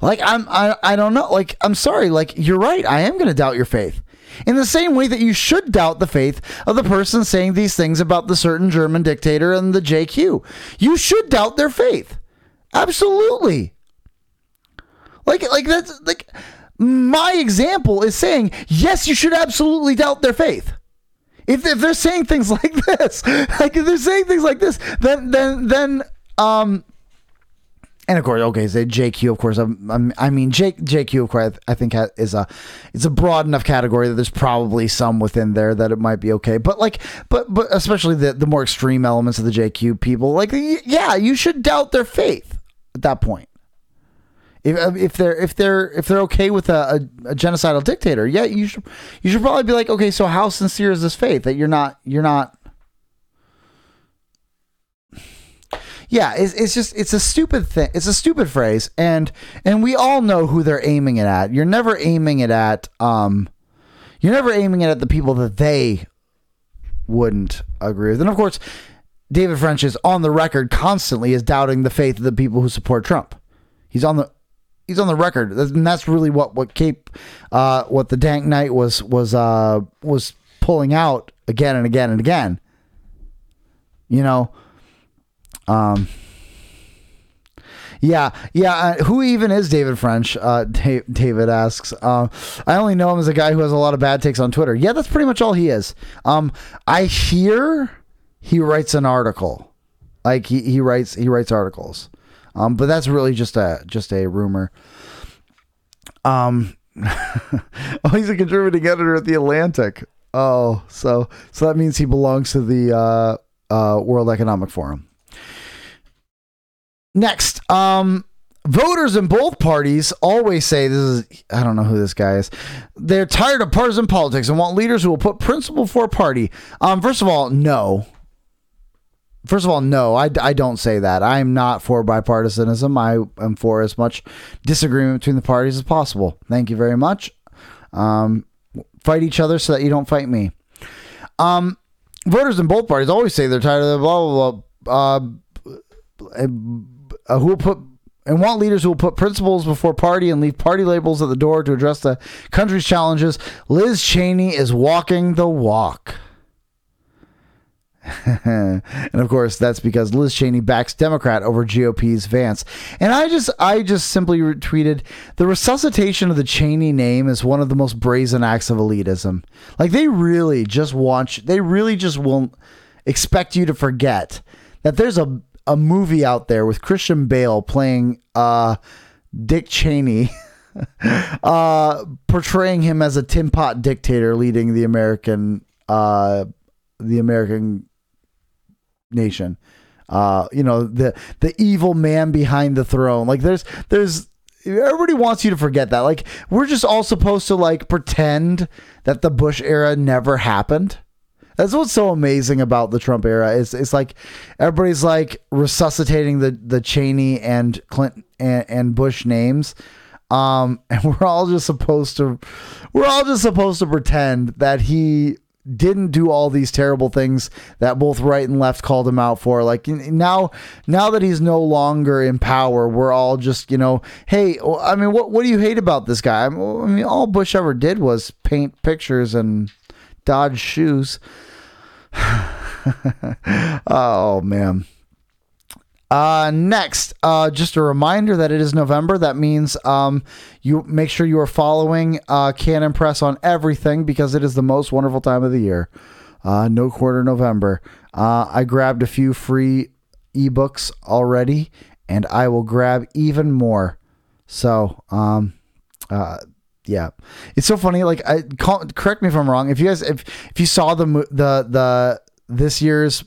Like I'm, I, I don't know. Like I'm sorry. Like you're right. I am going to doubt your faith. In the same way that you should doubt the faith of the person saying these things about the certain German dictator and the JQ. You should doubt their faith. Absolutely. Like, like that's like my example is saying yes, you should absolutely doubt their faith. If, if they're saying things like this, like if they're saying things like this, then then then um and of course, okay, say JQ. Of course, I'm, I'm, I mean J, JQ. Of course, I think is a it's a broad enough category that there's probably some within there that it might be okay. But like, but but especially the the more extreme elements of the JQ people, like yeah, you should doubt their faith at that point. If, if they're if they're if they're okay with a, a, a genocidal dictator, yeah, you should you should probably be like, okay, so how sincere is this faith that you're not you're not yeah it's, it's just it's a stupid thing it's a stupid phrase and and we all know who they're aiming it at. You're never aiming it at um you're never aiming it at the people that they wouldn't agree with. And of course david french is on the record constantly as doubting the faith of the people who support trump. He's on the he's on the record and that's really what what cape uh what the dank knight was was uh was pulling out again and again and again you know um, yeah, yeah. Uh, who even is David French? Uh, Da- David asks. Uh, I only know him as a guy who has a lot of bad takes on Twitter. Yeah, that's pretty much all he is. Um, I hear he writes an article, like he, he writes he writes articles, um, but that's really just a just a rumor. Um, oh, he's a contributing editor at the Atlantic. Oh, so so that means he belongs to the uh, uh, World Economic Forum. Next, um, voters in both parties always say this is I don't know who this guy is. They're tired of partisan politics and want leaders who will put principle before party. Um, first of all, no. First of all, no, I, I don't say that. I am not for bipartisanism. I am for as much disagreement between the parties as possible. Thank you very much. Um, fight each other so that you don't fight me. Um, voters in both parties always say they're tired of the blah blah blah. Uh, uh, who will put and want leaders who will put principles before party and leave party labels at the door to address the country's challenges. Liz Cheney is walking the walk. and of course, that's because Liz Cheney backs Democrat over GOP's Vance. And I just, I just simply retweeted the resuscitation of the Cheney name is one of the most brazen acts of elitism. Like they really just want, you, they really just won't expect you to forget that there's a a movie out there with Christian Bale playing uh, Dick Cheney. uh, portraying him as a tin pot dictator leading the American uh, the American nation. Uh, you know, the the evil man behind the throne. Like there's there's everybody wants you to forget that. Like we're just all supposed to like pretend that the Bush era never happened. That's what's so amazing about the Trump era. Is it's like everybody's like resuscitating the the Cheney and Clinton and, and Bush names. Um, and we're all just supposed to, we're all just supposed to pretend that he didn't do all these terrible things that both right and left called him out for. Like now, now that he's no longer in power, we're all just you know, hey, I mean, what what do you hate about this guy? I mean, all Bush ever did was paint pictures and dodge shoes. oh man. Uh, next, uh, just a reminder that it is November. That means um, you make sure you are following uh, Canon Press on everything because it is the most wonderful time of the year. Uh, no quarter November. Uh, I grabbed a few free ebooks already, and I will grab even more. So, um, uh, yeah, it's so funny. Like, I call, correct me if I'm wrong. If you guys, if if you saw the the the this year's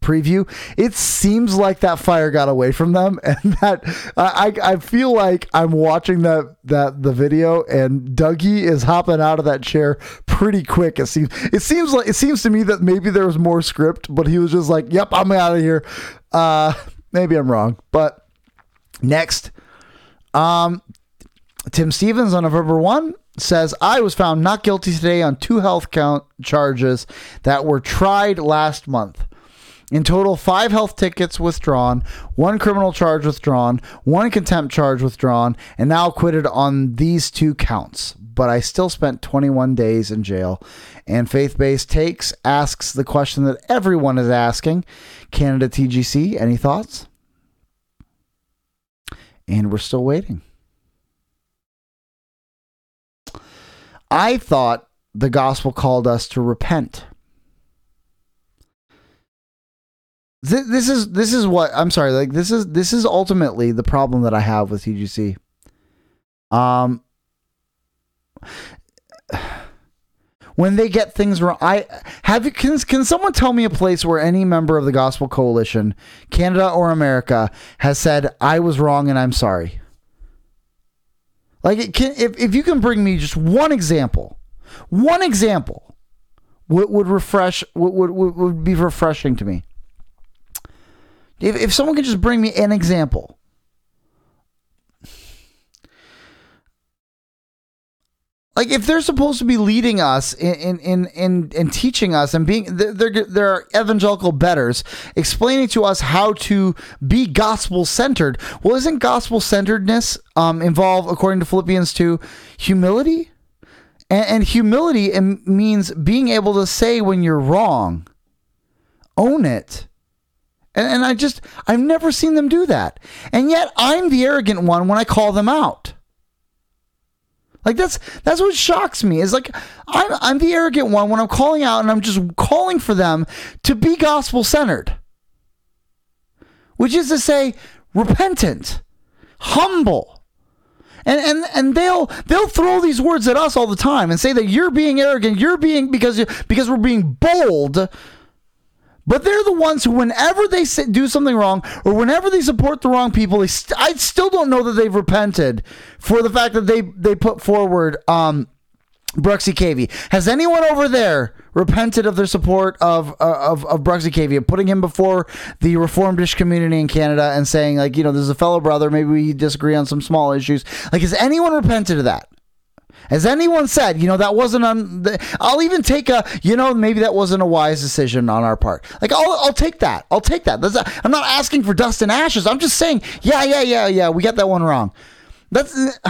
preview, it seems like that fire got away from them, and that I I feel like I'm watching that that the video, and Dougie is hopping out of that chair pretty quick. It seems it seems like it seems to me that maybe there was more script, but he was just like, "Yep, I'm out of here." Uh, maybe I'm wrong, but next, um, Tim Stephens on November one says I was found not guilty today on two health count charges that were tried last month. In total, five health tickets withdrawn, one criminal charge withdrawn, one contempt charge withdrawn, and now acquitted on these two counts. But I still spent 21 days in jail. And Faith Based Takes asks the question that everyone is asking Canada TGC, any thoughts? And we're still waiting. I thought the gospel called us to repent. This is this is what I'm sorry. Like this is this is ultimately the problem that I have with TGC. Um, when they get things wrong, I have you. Can can someone tell me a place where any member of the Gospel Coalition, Canada or America, has said I was wrong and I'm sorry? Like, can, if if you can bring me just one example, one example, would would refresh would would, would be refreshing to me. If, if someone could just bring me an example. Like if they're supposed to be leading us in in in in, teaching us and being they're they're evangelical betters explaining to us how to be gospel centered. Well, isn't gospel centeredness um, involve according to Philippians two humility? And, and humility means being able to say when you're wrong, own it, and, and I just, I've never seen them do that. And yet I'm the arrogant one when I call them out. Like that's that's what shocks me is like I'm I'm the arrogant one when I'm calling out and I'm just calling for them to be gospel centered. Which is to say repentant, humble. And, and and they'll they'll throw these words at us all the time and say that you're being arrogant, you're being because because we're being bold but they're the ones who, whenever they do something wrong or whenever they support the wrong people, st- I still don't know that they've repented for the fact that they they put forward um, Bruxy Cavey. Has anyone over there repented of their support of uh, of of Bruxy Cavey, and putting him before the reformedish community in Canada and saying like, you know, this is a fellow brother. Maybe we disagree on some small issues. Like, has anyone repented of that? Has anyone said, you know, that wasn't on? The, I'll even take a, you know, maybe that wasn't a wise decision on our part. Like, I'll, I'll take that. I'll take that. That's, I'm not asking for dust and ashes. I'm just saying, yeah, yeah, yeah, yeah. We got that one wrong. That's.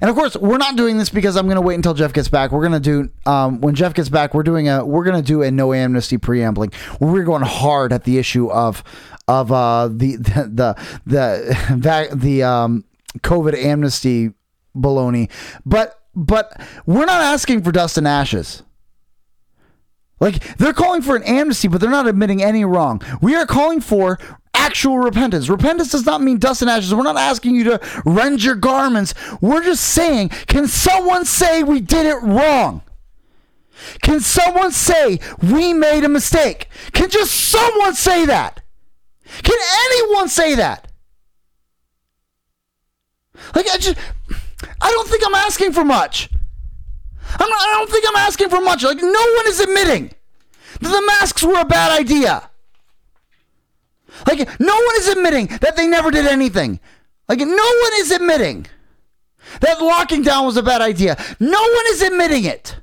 And of course, we're not doing this because I'm going to wait until Jeff gets back. We're going to do um, when Jeff gets back. We're doing a we're going to do a no amnesty preambling. We're going hard at the issue of of uh, the the the the, the um, COVID amnesty baloney. But but we're not asking for dust and ashes. Like they're calling for an amnesty, but they're not admitting any wrong. We are calling for actual repentance. Repentance does not mean dust and ashes. We're not asking you to rend your garments. We're just saying, can someone say we did it wrong? Can someone say we made a mistake? Can just someone say that? Can anyone say that? Like I just I don't think I'm asking for much. I'm not, I don't think I'm asking for much. Like, no one is admitting that the masks were a bad idea. Like, no one is admitting that they never did anything. Like, no one is admitting that locking down was a bad idea. No one is admitting it.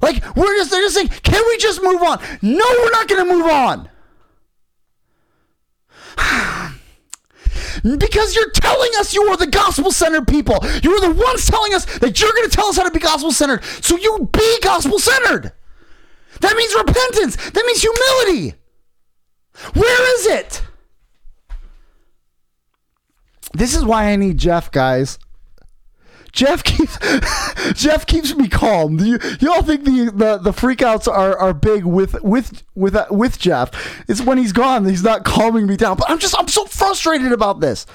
Like we're just they're just saying, can we just move on? No, we're not going to move on. because you're telling us you are the gospel centered people. You're the ones telling us that you're going to tell us how to be gospel centered. So you be gospel centered. That means repentance. That means humility. Where is it? This is why I need Jeff, guys. Jeff keeps Jeff keeps me calm. You you all think the, the, the freakouts are, are big with with with uh, with Jeff. It's when he's gone he's not calming me down. But I'm just I'm so frustrated about this.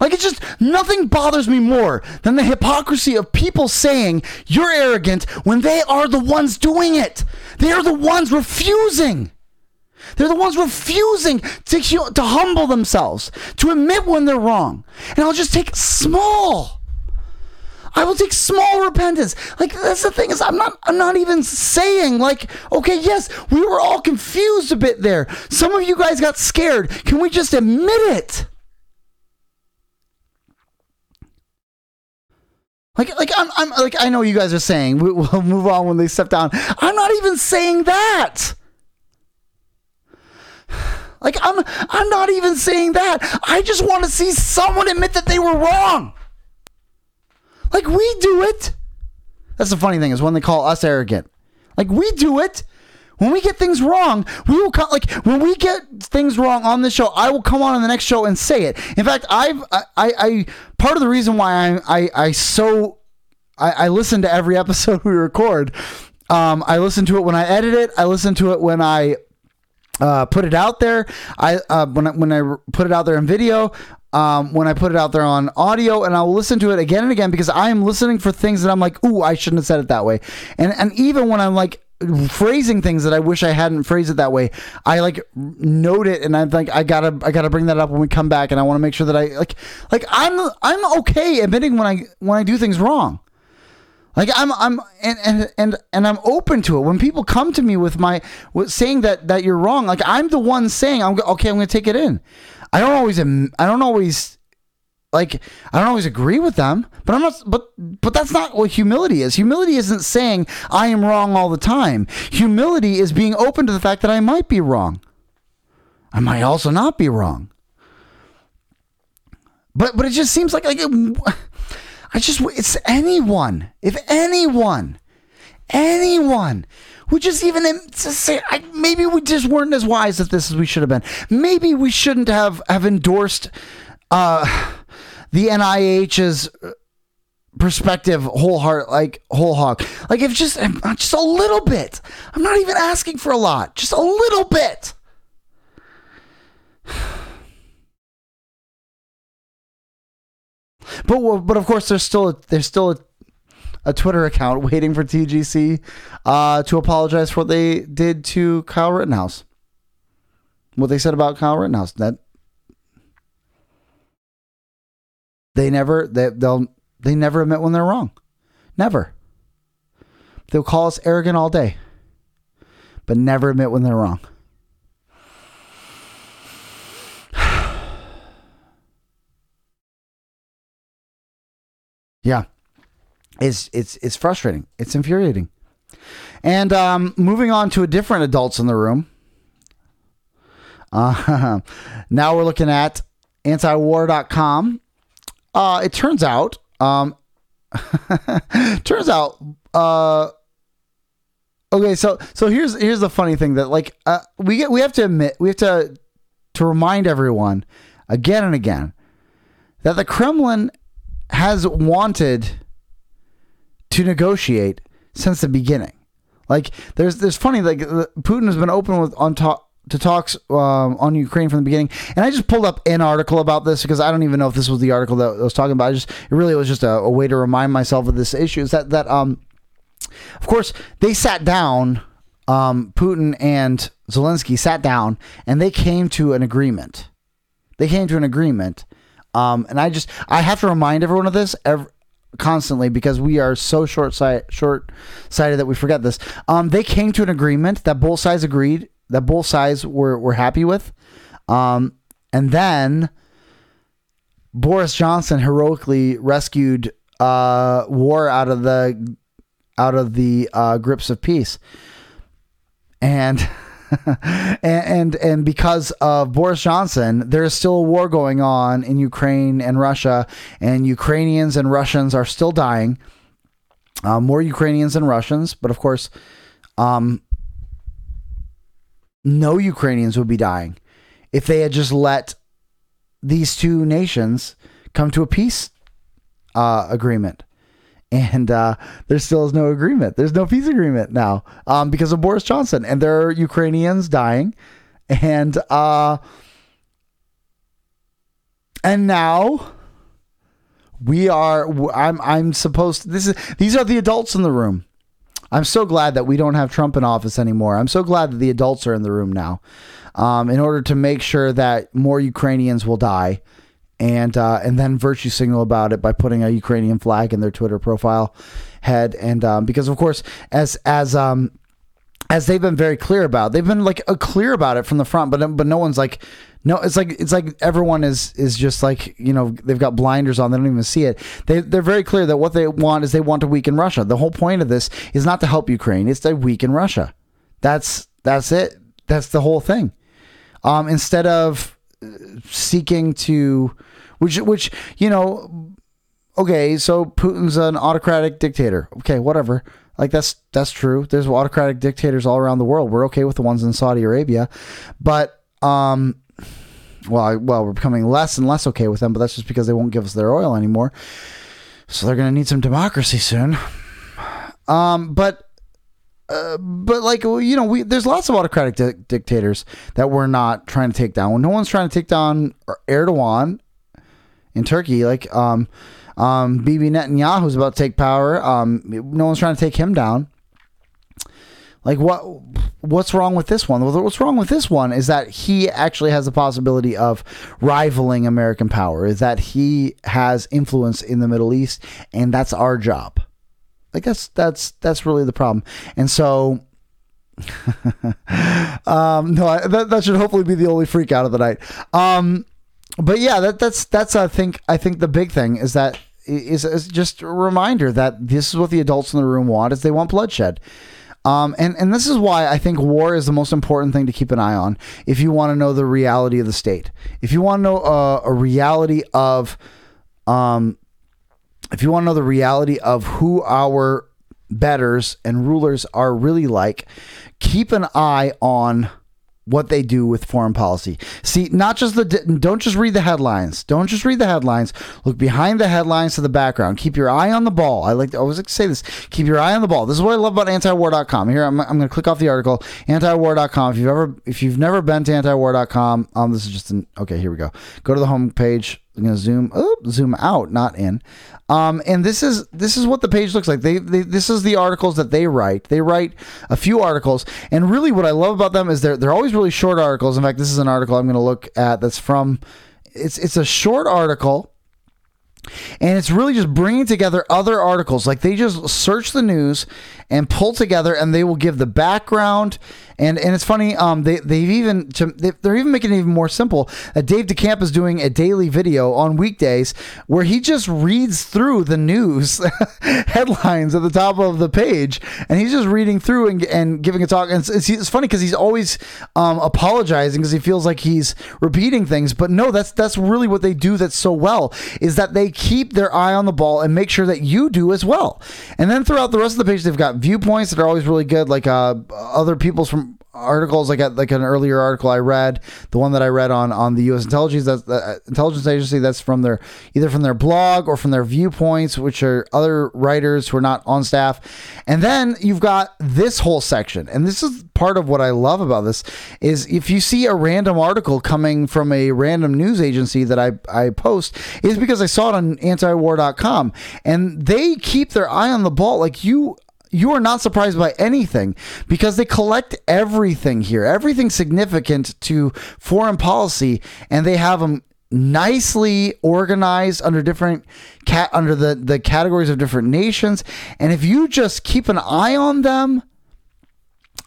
Like it's just nothing bothers me more than the hypocrisy of people saying you're arrogant when they are the ones doing it. They are the ones refusing. They're the ones refusing to, to humble themselves, to admit when they're wrong. And I'll just take small. I will take small repentance. Like that's the thing is I'm not I'm not even saying like okay yes we were all confused a bit there. Some of you guys got scared. Can we just admit it? Like, like I'm, I'm, like I know you guys are saying we, will move on when they step down. I'm not even saying that. Like I'm, I'm not even saying that. I just want to see someone admit that they were wrong. Like we do it. That's the funny thing is when they call us arrogant. Like we do it. When we get things wrong, we will come. Like when we get things wrong on the show, I will come on in the next show and say it. In fact, I've I I, I part of the reason why I I, I so I, I listen to every episode we record. Um, I listen to it when I edit it. I listen to it when I uh, put it out there. I uh, when I, when I put it out there in video. Um, when I put it out there on audio, and I'll listen to it again and again because I am listening for things that I'm like, ooh, I shouldn't have said it that way. And and even when I'm like phrasing things that I wish I hadn't phrased it that way, I like note it, and I think I gotta I gotta bring that up when we come back, and I want to make sure that I like like I'm I'm okay admitting when I when I do things wrong. Like I'm, I'm, and, and and and I'm open to it. When people come to me with my with saying that that you're wrong, like I'm the one saying, I'm okay. I'm going to take it in. I don't always, I don't always, like I don't always agree with them, but I'm not. But but that's not what humility is. Humility isn't saying I am wrong all the time. Humility is being open to the fact that I might be wrong. I might also not be wrong. But but it just seems like like. It, I just, it's anyone, if anyone, anyone who just even um, to say, I, maybe we just weren't as wise at this as we should have been. Maybe we shouldn't have, have endorsed uh, the NIH's uh, perspective whole heart like whole hog. Like if just um, uh, just a little bit. I'm not even asking for a lot. Just a little bit But but of course, there's still a, there's still a, a Twitter account waiting for TGC uh, to apologize for what they did to Kyle Rittenhouse. What they said about Kyle Rittenhouse that they never they they'll they never admit when they're wrong, never. They'll call us arrogant all day, but never admit when they're wrong. Yeah. It's it's it's frustrating. It's infuriating. And um, moving on to a different adults in the room. Uh, now we're looking at antiwar.com. Uh, it turns out, um, turns out, uh, okay, so so here's here's the funny thing that like uh, we get we have to admit we have to to remind everyone again and again that the Kremlin has wanted to negotiate since the beginning. Like there's there's funny like Putin has been open with on talk to talks um, on Ukraine from the beginning, and I just pulled up an article about this because I don't even know if this was the article that I was talking about. I just it really was just a, a way to remind myself of this issue. Is that that um, of course they sat down, um, Putin and Zelensky sat down, and they came to an agreement. They came to an agreement um, and I just I have to remind everyone of this every, constantly because we are so short sight short sighted that we forget this. Um, they came to an agreement that both sides agreed that both sides were were happy with, um, and then Boris Johnson heroically rescued uh, war out of the out of the uh, grips of peace. And and, and and because of Boris Johnson, there is still a war going on in Ukraine and Russia, and Ukrainians and Russians are still dying. Uh, more Ukrainians than Russians, but of course, um, no Ukrainians would be dying if they had just let these two nations come to a peace uh, agreement. And uh, there still is no agreement. There's no peace agreement now um, because of Boris Johnson, and there are Ukrainians dying, and uh, and now we are. I'm I'm supposed. To, this is these are the adults in the room. I'm so glad that we don't have Trump in office anymore. I'm so glad that the adults are in the room now, um, in order to make sure that more Ukrainians will die and uh, and then virtue signal about it by putting a Ukrainian flag in their Twitter profile head, and um, because of course, as as um, as they've been very clear about, they've been like uh, clear about it from the front, but but no one's like. No, it's like it's like everyone is is just like you know they've got blinders on. They don't even see it. They they're very clear that what they want is they want to weaken Russia. The whole point of this is not to help Ukraine; it's to weaken Russia. That's that's it. That's the whole thing. Um, instead of uh, seeking to which which you know, okay, so Putin's an autocratic dictator. Okay, whatever. Like that's that's true. There's autocratic dictators all around the world. We're okay with the ones in Saudi Arabia, but um, well, well, we're becoming less and less okay with them. But that's just because they won't give us their oil anymore. So they're to need some democracy soon. Um, but uh, but like you know, we there's lots of autocratic di- dictators that we're not trying to take down. No one's trying to take down Erdogan in Turkey. Like um, um, Bibi Netanyahu's about to take power. Um, no one's trying to take him down. Like what? What's wrong with this one? What's wrong with this one is that he actually has the possibility of rivaling American power. Is that he has influence in the Middle East, and that's our job. Like that's that's that's really the problem. And so um, no, I, that, that should hopefully be the only freak out of the night. Um, but yeah, that that's that's I think I think the big thing is that is, is just a reminder that this is what the adults in the room want is they want bloodshed. Um, and, and this is why I think war is the most important thing to keep an eye on if you want to know the reality of the state. If you want to know uh, a reality of, um, if you want to know the reality of who our betters and rulers are really like, keep an eye on what they do with foreign policy. See, not just the don't just read the headlines. Don't just read the headlines. Look behind the headlines to the background. Keep your eye on the ball. I like to always like to say this. Keep your eye on the ball. This is what I love about antiwar.com. Here I'm, I'm going to click off the article antiwar.com. If you've ever if you've never been to antiwar.com, um this is just an okay, here we go. Go to the home page. I'm to zoom oh, zoom out, not in. Um, and this is this is what the page looks like. They, they this is the articles that they write. They write a few articles, and really what I love about them is they're they're always really short articles. In fact, this is an article I'm to look at that's from. It's it's a short article and it's really just bringing together other articles. Like they just search the news and pull together, and they will give the background. And and it's funny, um, they they've even they're even making it even more simple. Uh, Dave DeCamp is doing a daily video on weekdays where he just reads through the news headlines at the top of the page, and he's just reading through and, and giving a talk. And it's, it's, it's funny because he's always um, apologizing because he feels like he's repeating things, but no, that's that's really what they do. That's so well is that they keep their eye on the ball and make sure that you do as well. And then throughout the rest of the page, they've got viewpoints that are always really good, like uh, other people's from articles like like an earlier article I read, the one that I read on on the U.S. intelligence that's uh, intelligence agency that's from their either from their blog or from their viewpoints, which are other writers who are not on staff, and then you've got this whole section, and this is part of what I love about this is if you see a random article coming from a random news agency that I I post is because I saw it on antiwar.com, and they keep their eye on the ball like you you are not surprised by anything because they collect everything here, everything significant to foreign policy, and they have them nicely organized under different cat under the the categories of different nations. And if you just keep an eye on them,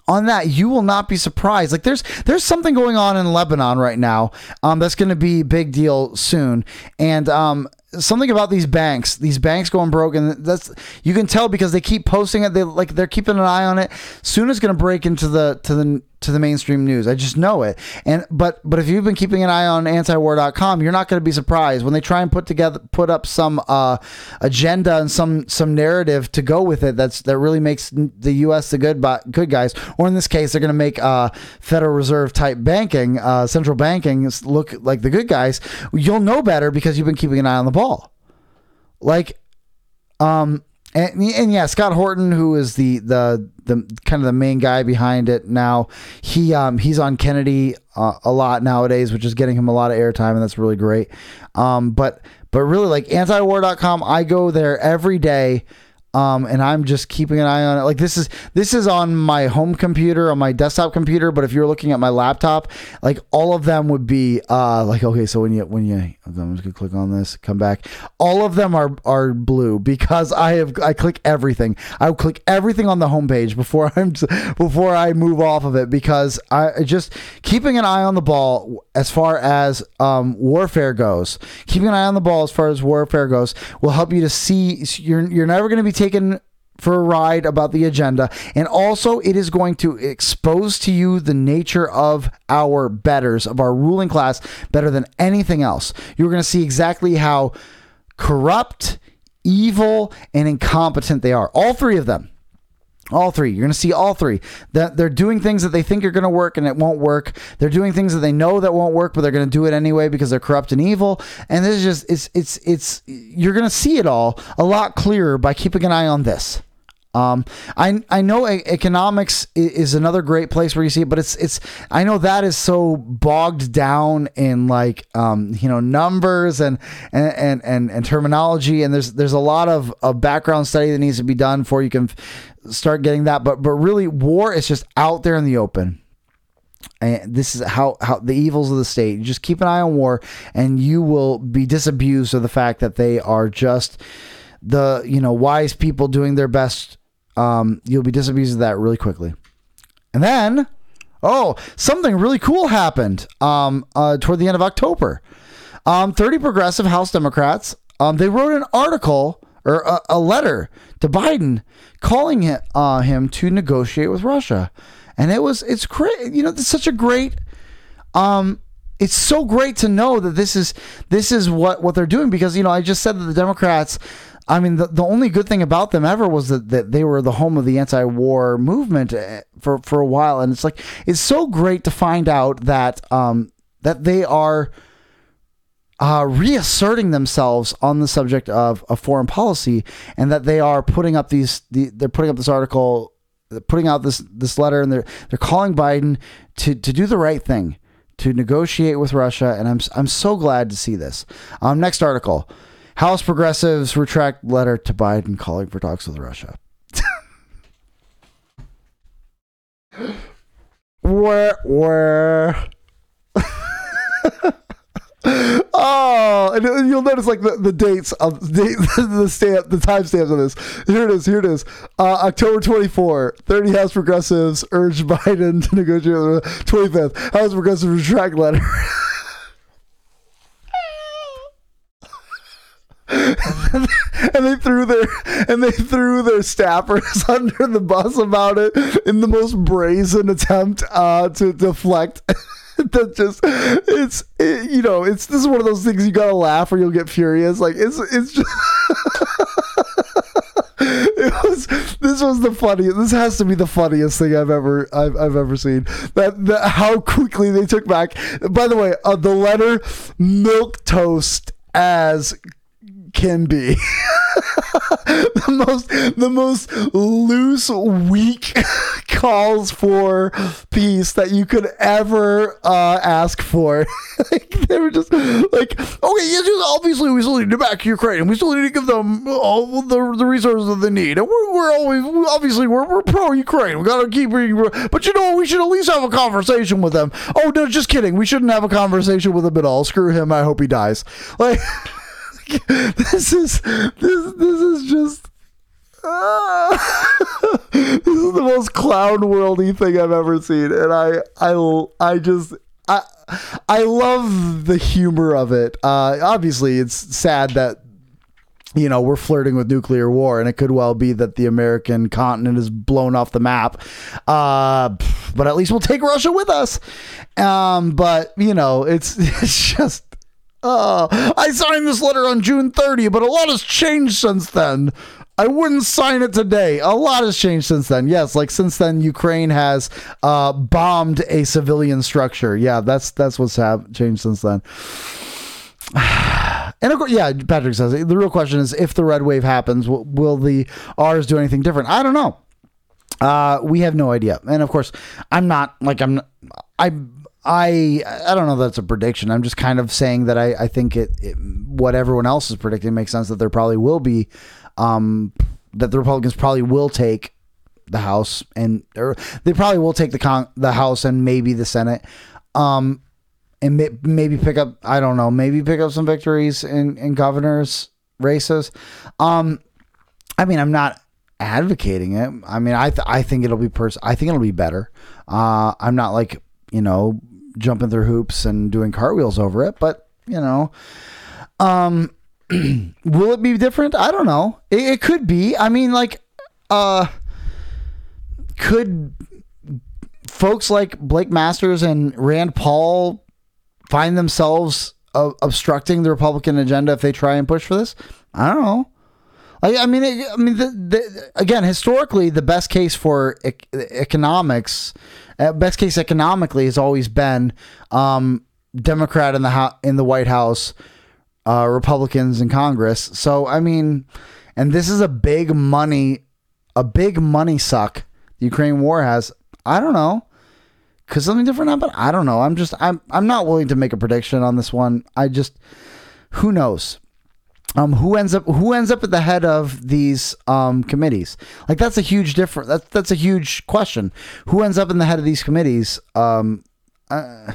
on that you will not be surprised like there's there's something going on in lebanon right now um, that's going to be big deal soon and um, something about these banks, these banks going broke, and that's you can tell because they keep posting it. They like they're keeping an eye on it. Soon it's going to break into the to the to the mainstream news. I just know it. And but but if you've been keeping an eye on antiwar.com, you're not going to be surprised when they try and put together put up some uh, agenda and some some narrative to go with it. That's that really makes the U.S. the good good guys. Or in this case, they're going to make uh, Federal Reserve type banking, uh, central banking look like the good guys. You'll know better because you've been keeping an eye on the ball. Like, um, and, and yeah, Scott Horton, who is the the the kind of the main guy behind it now, he um he's on Kennedy uh, a lot nowadays, which is getting him a lot of airtime, and that's really great. Um, but but really, like antiwar.com, I go there every day um, and I'm just keeping an eye on it. Like this is this is on my home computer, on my desktop computer. But if you're looking at my laptop, like all of them would be uh, like okay. So when you when you I'm just gonna click on this, come back. All of them are are blue because I have I click everything. I click everything on the homepage before I'm before I move off of it because I just keeping an eye on the ball as far as um, warfare goes. Keeping an eye on the ball as far as warfare goes will help you to see. You're you're never to be taken for a ride about the agenda. And also, it is going to expose to you the nature of our betters, of our ruling class, better than anything else. You're going to see exactly how corrupt, evil, and incompetent they are. All three of them. All three. You're going to see all three. That they're doing things that they think are going to work and it won't work. They're doing things that they know that won't work, but they're going to do it anyway because they're corrupt and evil. And this is just it's it's it's you're going to see it all a lot clearer by keeping an eye on this. Um, I I know economics is another great place where you see it, but it's it's I know that is so bogged down in like um, you know numbers and and, and and terminology, and there's there's a lot of, of background study that needs to be done before you can start getting that. But but really, war is just out there in the open. And this is how, how the evils of the state. You just keep an eye on war, and you will be disabused of the fact that they are just the you know wise people doing their best um, you'll be disabused of that really quickly. And then, oh, something really cool happened um, uh, toward the end of October. Um, 30 progressive House Democrats, um, they wrote an article or a, a letter to Biden calling him, uh, him to negotiate with Russia. And it was, it's great. You know, it's such a great, um, it's so great to know that this is this is what what they're doing because you know I just said that the Democrats I mean, the, the only good thing about them ever was that, that they were the home of the anti-war movement eh, for, for a while, and it's like it's so great to find out that um, that they are uh, reasserting themselves on the subject of, of foreign policy, and that they are putting up these the, they're putting up this article, putting out this this letter, and they're they're calling Biden to to do the right thing, to negotiate with Russia, and I'm I'm so glad to see this. Um, next article. House progressives retract letter to Biden calling for talks with Russia. where where? Oh and you'll notice like the, the dates of the, the stamp the timestamps of this. Here it is here it is. Uh, october 24 30 house progressives urge biden to negotiate 25th house progressives retract letter and they threw their and they threw their staffers under the bus about it in the most brazen attempt uh, to deflect. that just it's it, you know it's this is one of those things you gotta laugh or you'll get furious. Like it's it's just. it was this was the funniest this has to be the funniest thing i've ever i've, I've ever seen that, that how quickly they took back by the way uh, the letter milk toast as can be. the most the most loose, weak calls for peace that you could ever uh, ask for. like, they were just like, okay, yes, obviously we still need to back Ukraine. And we still need to give them all the, the resources that they need. And we're, we're always obviously we're, we're pro Ukraine. We gotta keep but you know we should at least have a conversation with them. Oh no, just kidding. We shouldn't have a conversation with him at all. Screw him. I hope he dies. Like. this is this this is just uh, this is the most clown worldy thing I've ever seen, and I I I just I I love the humor of it. Uh, obviously, it's sad that you know we're flirting with nuclear war, and it could well be that the American continent is blown off the map. Uh, but at least we'll take Russia with us. Um, but you know, it's it's just. Uh, I signed this letter on June 30, but a lot has changed since then. I wouldn't sign it today. A lot has changed since then. Yes, like since then, Ukraine has uh, bombed a civilian structure. Yeah, that's that's what's have changed since then. And of course, yeah, Patrick says the real question is if the red wave happens, will, will the R's do anything different? I don't know. Uh, we have no idea. And of course, I'm not like I'm. I I I don't know that's a prediction. I'm just kind of saying that I I think it, it what everyone else is predicting makes sense that there probably will be um that the Republicans probably will take the House and or they probably will take the con the House and maybe the Senate. Um and may, maybe pick up I don't know, maybe pick up some victories in in governors races. Um I mean, I'm not advocating it. I mean, I th- I think it'll be pers- I think it'll be better. Uh I'm not like, you know, jumping through hoops and doing cartwheels over it, but, you know, um will it be different? I don't know. It, it could be. I mean, like, uh, could folks like Blake Masters and Rand Paul find themselves uh, obstructing the Republican agenda if they try and push for this? I don't know. I, I mean, it, I mean, the, the, again, historically, the best case for ec- economics, best case economically, has always been um, Democrat in the ho- in the White House uh, Republicans in Congress. So I mean, and this is a big money, a big money suck the Ukraine war has. I don't know. Could something different happen? I don't know. I'm just I'm I'm not willing to make a prediction on this one. I just who knows. Um, who ends up who ends up at the head of these um, committees? Like that's a huge difference. That's that's a huge question. Who ends up in the head of these committees? Um, uh,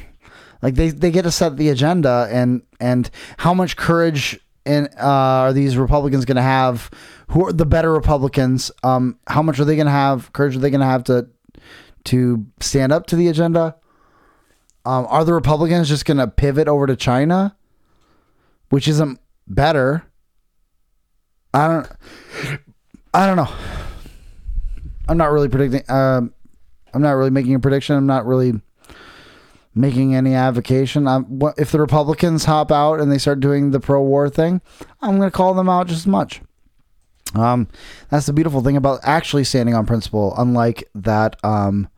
like they, they get to set the agenda and and how much courage and uh, are these Republicans going to have? Who are the better Republicans? Um, how much are they going to have? Courage are they going to have to to stand up to the agenda? Um, are the Republicans just going to pivot over to China, which isn't better? I don't. I don't know. I'm not really predicting. Um, I'm not really making a prediction. I'm not really making any avocation. I'm, what, if the Republicans hop out and they start doing the pro-war thing, I'm going to call them out just as much. Um, that's the beautiful thing about actually standing on principle, unlike that. Um,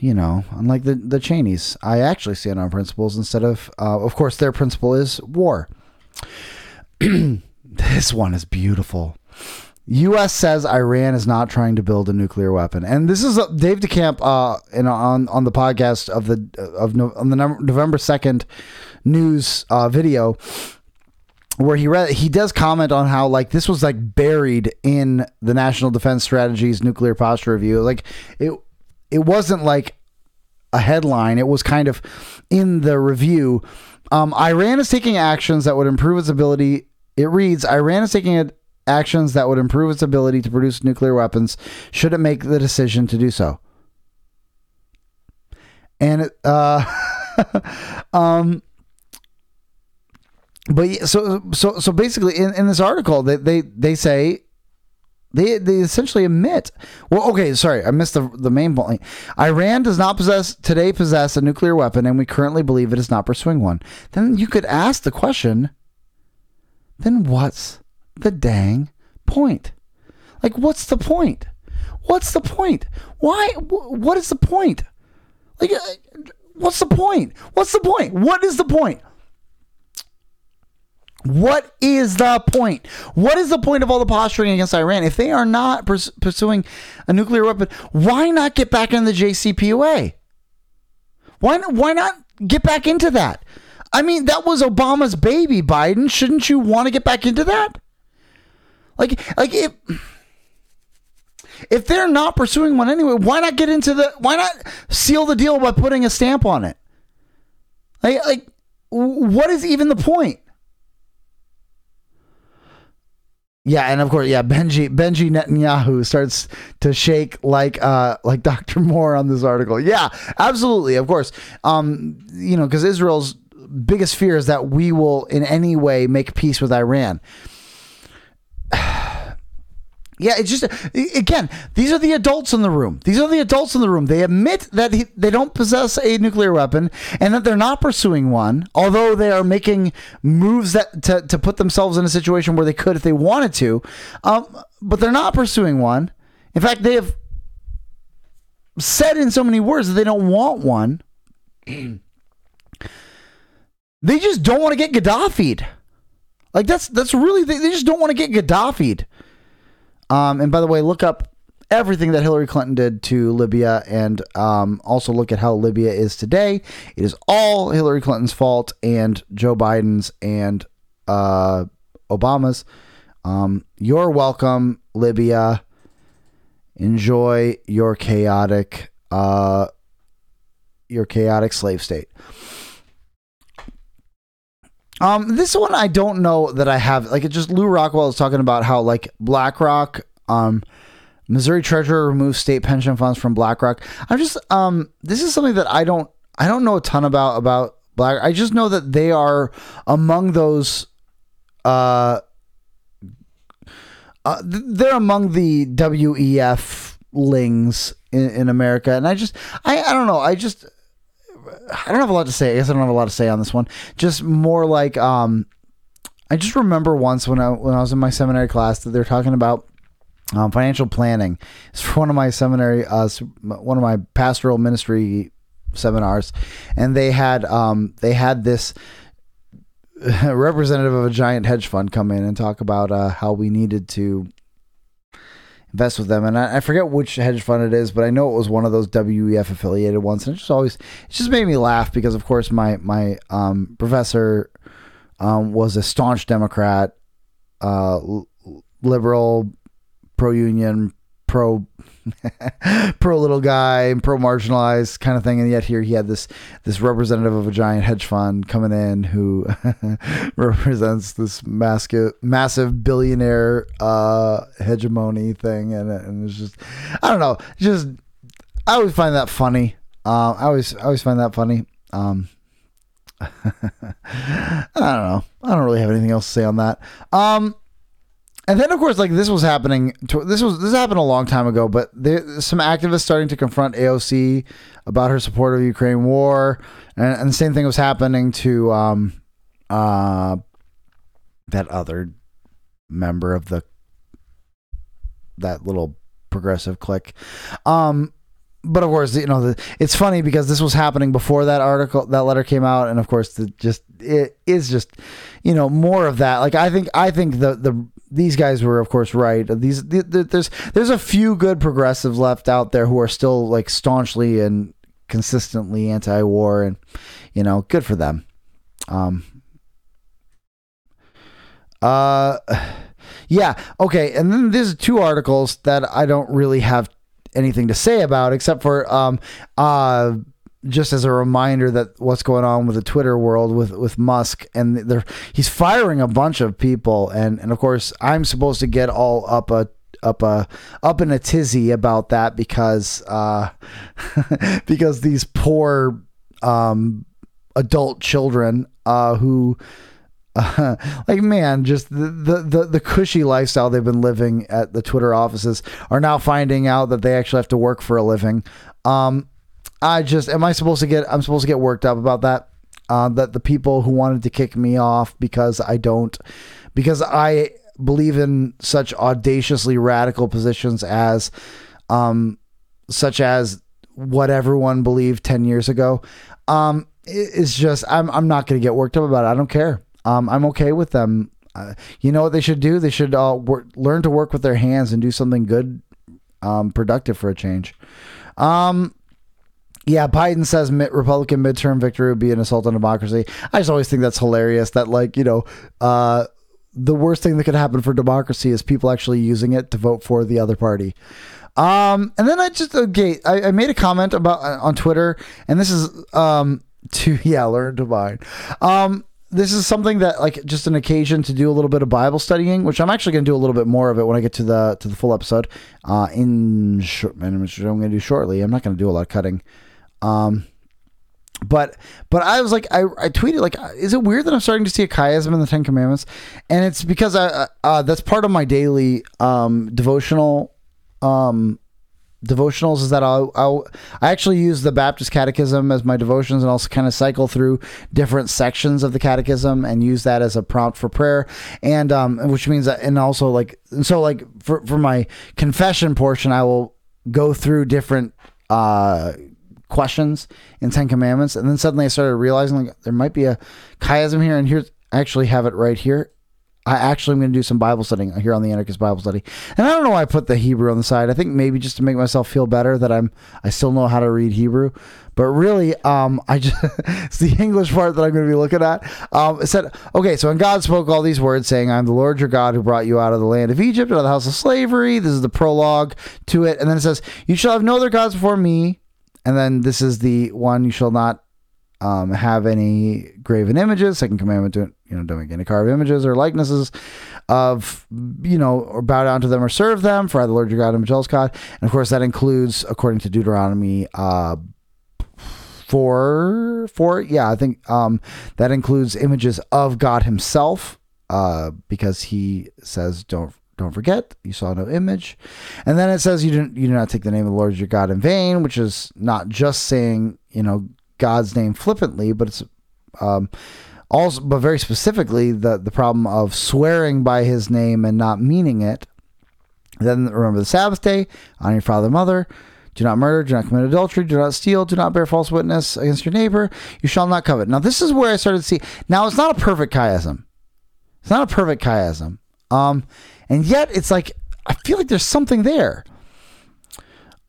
you know, unlike the the Cheneys, I actually stand on principles instead of, uh, of course, their principle is war. this one is beautiful. U.S. says Iran is not trying to build a nuclear weapon, and this is uh, Dave DeCamp uh, in, on on the podcast of the of no, on the November second news uh, video where he read he does comment on how like this was like buried in the National Defense Strategy's nuclear posture review. Like it it wasn't like a headline; it was kind of in the review. Um, Iran is taking actions that would improve its ability. It reads: Iran is taking actions that would improve its ability to produce nuclear weapons should it make the decision to do so. And uh, um, but so so so basically, in, in this article, they they they say they they essentially admit. Well, okay, sorry, I missed the the main point. Iran does not possess today possess a nuclear weapon, and we currently believe it is not pursuing one. Then you could ask the question. Then what's the dang point? Like, what's the point? What's the point? Why? What is the point? Like, uh, what's the point? What's the point? What is the point? What is the point? What is the point of all the posturing against Iran? If they are not pursuing a nuclear weapon, why not get back in the JCPOA? Why, why not get back into that? I mean, that was Obama's baby, Biden. Shouldn't you want to get back into that? Like, like if if they're not pursuing one anyway, why not get into the? Why not seal the deal by putting a stamp on it? Like, like what is even the point? Yeah, and of course, yeah, Benji Benji Netanyahu starts to shake like uh like Dr. Moore on this article. Yeah, absolutely, of course. Um, you know, because Israel's biggest fear is that we will in any way make peace with Iran. Yeah, it's just again, these are the adults in the room. These are the adults in the room. They admit that he, they don't possess a nuclear weapon and that they're not pursuing one, although they are making moves that to, to put themselves in a situation where they could if they wanted to. Um, but they're not pursuing one. In fact, they have said in so many words that they don't want one. they just don't want to get Gaddafi'd. Like that's that's really they, just don't want to get Gaddafi'd. Um, and by the way, look up everything that Hillary Clinton did to Libya and um, also look at how Libya is today. It is all Hillary Clinton's fault and Joe Biden's and uh, Obama's. Um, you're welcome, Libya. Enjoy your chaotic, uh, your chaotic slave state. Um, this one I don't know that I have. Like, it just Lew Rockwell is talking about how like BlackRock, um, Missouri Treasurer removes state pension funds from BlackRock. I'm just um, this is something that I don't I don't know a ton about about Black. I just know that they are among those. Uh, uh they're among the WEF lings in, in America, and I just I I don't know. I just I don't have a lot to say. I guess I don't have a lot to say on this one. Just more like um, I just remember once when I when I was in my seminary class that they're talking about um, financial planning. It's for one of my seminary, uh, one of my pastoral ministry seminars, and they had um, they had this representative of a giant hedge fund come in and talk about uh, how we needed to invest with them. And I, I, forget which hedge fund it is, but I know it was one of those WEF affiliated ones. And it just always, it just made me laugh because, of course, my my um, professor um, was a staunch Democrat, uh, liberal, pro union, pro pro little guy, and pro marginalized kind of thing, and yet here he had this this representative of a giant hedge fund coming in who represents this massive massive billionaire uh, hegemony thing, and and it's just I don't know, just I always find that funny. Uh, I always I always find that funny. Um, I don't know. I don't really have anything else to say on that. Um, and then, of course, like this was happening. To, this was this happened a long time ago, but there some activists starting to confront AOC about her support of the Ukraine war, and, and the same thing was happening to um, uh, that other member of the that little progressive clique. Um, but of course, you know, the, it's funny because this was happening before that article, that letter came out, and of course, the just it is just, you know, more of that. Like I think, I think the the these guys were, of course, right. These the, the, there's there's a few good progressives left out there who are still like staunchly and consistently anti-war, and you know, good for them. Um. Uh. Yeah. Okay. And then there's two articles that I don't really have anything to say about, except for um, uh, just as a reminder that what's going on with the Twitter world with with Musk and they're he's firing a bunch of people and and of course I'm supposed to get all up a up a up in a tizzy about that because uh because these poor um adult children uh who uh, like man, just the, the, the the cushy lifestyle they've been living at the Twitter offices are now finding out that they actually have to work for a living. Um, I just am I supposed to get I'm supposed to get worked up about that? Uh, that the people who wanted to kick me off because I don't because I believe in such audaciously radical positions as um such as what everyone believed 10 years ago um it's just I'm I'm not going to get worked up about it. I don't care. Um, I'm okay with them. Uh, you know what they should do? They should uh, work, learn to work with their hands and do something good, um, productive for a change. Um, yeah, Biden says Republican midterm victory would be an assault on democracy. I just always think that's hilarious. That like you know, uh, the worst thing that could happen for democracy is people actually using it to vote for the other party. Um, and then I just okay, I, I made a comment about uh, on Twitter, and this is um to yeah, learn to. Um, this is something that like just an occasion to do a little bit of Bible studying, which I'm actually going to do a little bit more of it when I get to the to the full episode. Uh, in short, I'm going to do shortly. I'm not going to do a lot of cutting. Um, but but I was like I, I tweeted like is it weird that I'm starting to see a chiasm in the Ten Commandments, and it's because I uh, that's part of my daily um, devotional um, devotionals is that I'll, I'll I actually use the Baptist Catechism as my devotions and also kind of cycle through different sections of the Catechism and use that as a prompt for prayer. And um which means that and also like and so like for for my confession portion I will go through different uh questions in Ten Commandments and then suddenly I started realizing like there might be a chiasm here and here's I actually have it right here I actually am going to do some Bible studying here on the Anarchist Bible Study. And I don't know why I put the Hebrew on the side. I think maybe just to make myself feel better that I'm I still know how to read Hebrew. But really, um, I just it's the English part that I'm going to be looking at. Um, it said, okay, so when God spoke all these words, saying, "I'm the Lord your God who brought you out of the land of Egypt, out of the house of slavery." This is the prologue to it, and then it says, "You shall have no other gods before me." And then this is the one you shall not um, have any graven images. Second commandment, don't you know, don't make any carved images or likenesses of you know, or bow down to them or serve them. For I, the Lord your God, a jealous God. And of course, that includes, according to Deuteronomy, uh, four, four, yeah, I think um, that includes images of God Himself, uh, because He says, "Don't don't forget you saw no image and then it says you didn't you do not take the name of the lord your god in vain which is not just saying you know God's name flippantly, but it's um, also, but very specifically, the the problem of swearing by His name and not meaning it. Then remember the Sabbath day, honor your father and mother. Do not murder, do not commit adultery, do not steal, do not bear false witness against your neighbor. You shall not covet. Now, this is where I started to see. Now, it's not a perfect chiasm. It's not a perfect chiasm. Um, and yet it's like I feel like there's something there.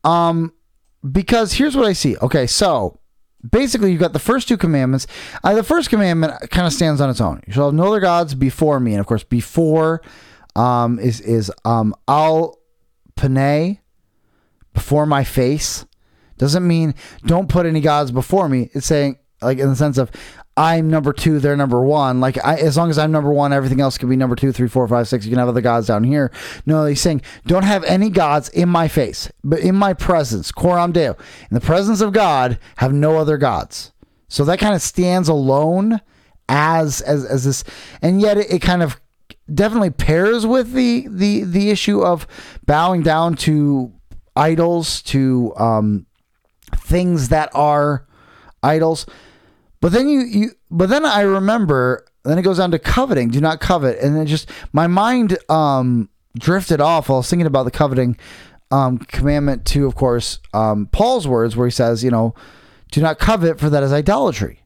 Um, because here's what I see. Okay, so basically you've got the first two commandments. Uh, the first commandment kind of stands on its own. You shall have no other gods before me, and of course, before um, is is um, al panay, before my face. Doesn't mean don't put any gods before me. It's saying like in the sense of I'm number two, they're number one. Like I, as long as I'm number one, everything else can be number two, three, four, five, six. You can have other gods down here. No, he's saying don't have any gods in my face, but in my presence. Coram Deo. In the presence of God, have no other gods. So that kind of stands alone as as as this, and yet it, it kind of definitely pairs with the the the issue of bowing down to idols, to um, things that are idols but then you, you but then I remember then it goes on to coveting. Do not covet. And then just my mind um drifted off while I was thinking about the coveting um commandment to, of course, um Paul's words where he says, you know, do not covet for that is idolatry.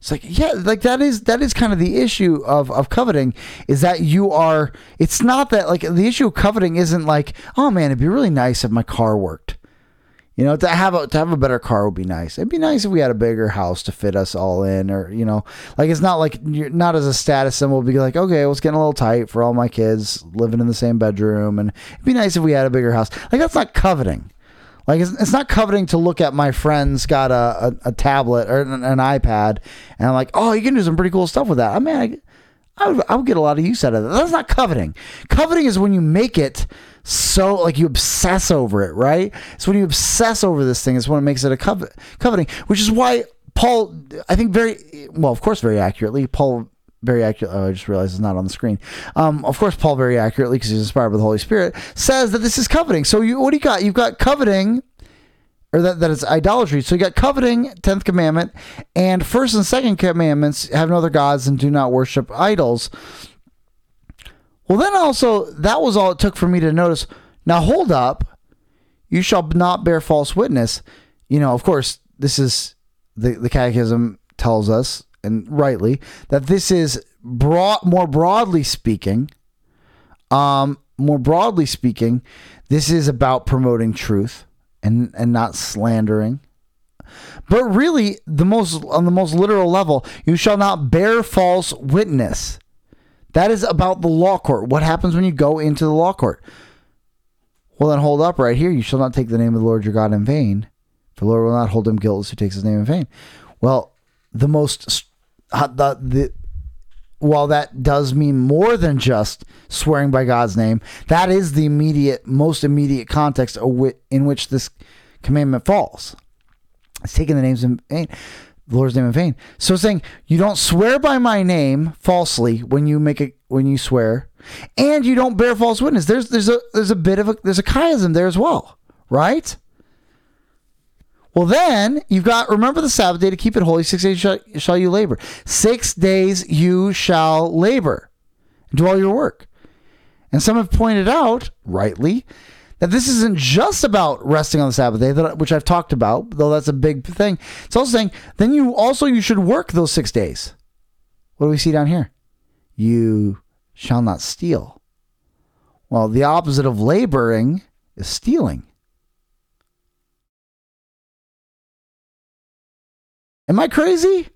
It's like, yeah, like that is that is kind of the issue of of coveting is that you are it's not that like the issue of coveting isn't like, oh man, it'd be really nice if my car worked. You know, to have a to have a better car would be nice. It'd be nice if we had a bigger house to fit us all in, or you know, like it's not like you're not as a status symbol. Be like, okay, well, it's getting a little tight for all my kids living in the same bedroom, and it'd be nice if we had a bigger house. Like that's not coveting. Like it's, it's not coveting to look at my friend's got a, a, a tablet or an, an, iPad, and I'm like, oh, you can do some pretty cool stuff with that. I mean, I, I would, I would get a lot of use out of that. That's not coveting. Coveting is when you make it so like you obsess over it, right? So when you obsess over this thing, it's when it makes it a covet, coveting, which is why Paul, I think very well, of course, very accurately, Paul very accurate. Oh, I just realized it's not on the screen. Um, of course, Paul very accurately, because he's inspired by the Holy Spirit, says that this is coveting. So you, what do you got? You've got coveting, or that, that it's idolatry. So you got coveting, tenth commandment, and first and second commandments: have no other gods and do not worship idols. Well, then also, that was all it took for me to notice. Now, hold up. You shall not bear false witness. You know, of course, this is the, the catechism tells us, and rightly, that this is broad, more broadly speaking, um, more broadly speaking, this is about promoting truth and, and not slandering. But really, the most on the most literal level, you shall not bear false witness. That is about the law court. What happens when you go into the law court? Well, then hold up right here. You shall not take the name of the Lord your God in vain. For the Lord will not hold him guiltless who takes his name in vain. Well, the most uh, the the while that does mean more than just swearing by God's name, that is the immediate, most immediate context in which this commandment falls. It's taking the names in vain, the Lord's name in vain. So saying you don't swear by my name falsely when you make it when you swear, and you don't bear false witness. There's there's a there's a bit of a there's a chiasm there as well, right? Well, then you've got remember the Sabbath day to keep it holy. Six days shall, shall you labor. Six days you shall labor, and do all your work. And some have pointed out, rightly, that this isn't just about resting on the Sabbath day, which I've talked about, though that's a big thing. It's also saying then you also you should work those six days. What do we see down here? You shall not steal. Well, the opposite of laboring is stealing. Am I crazy?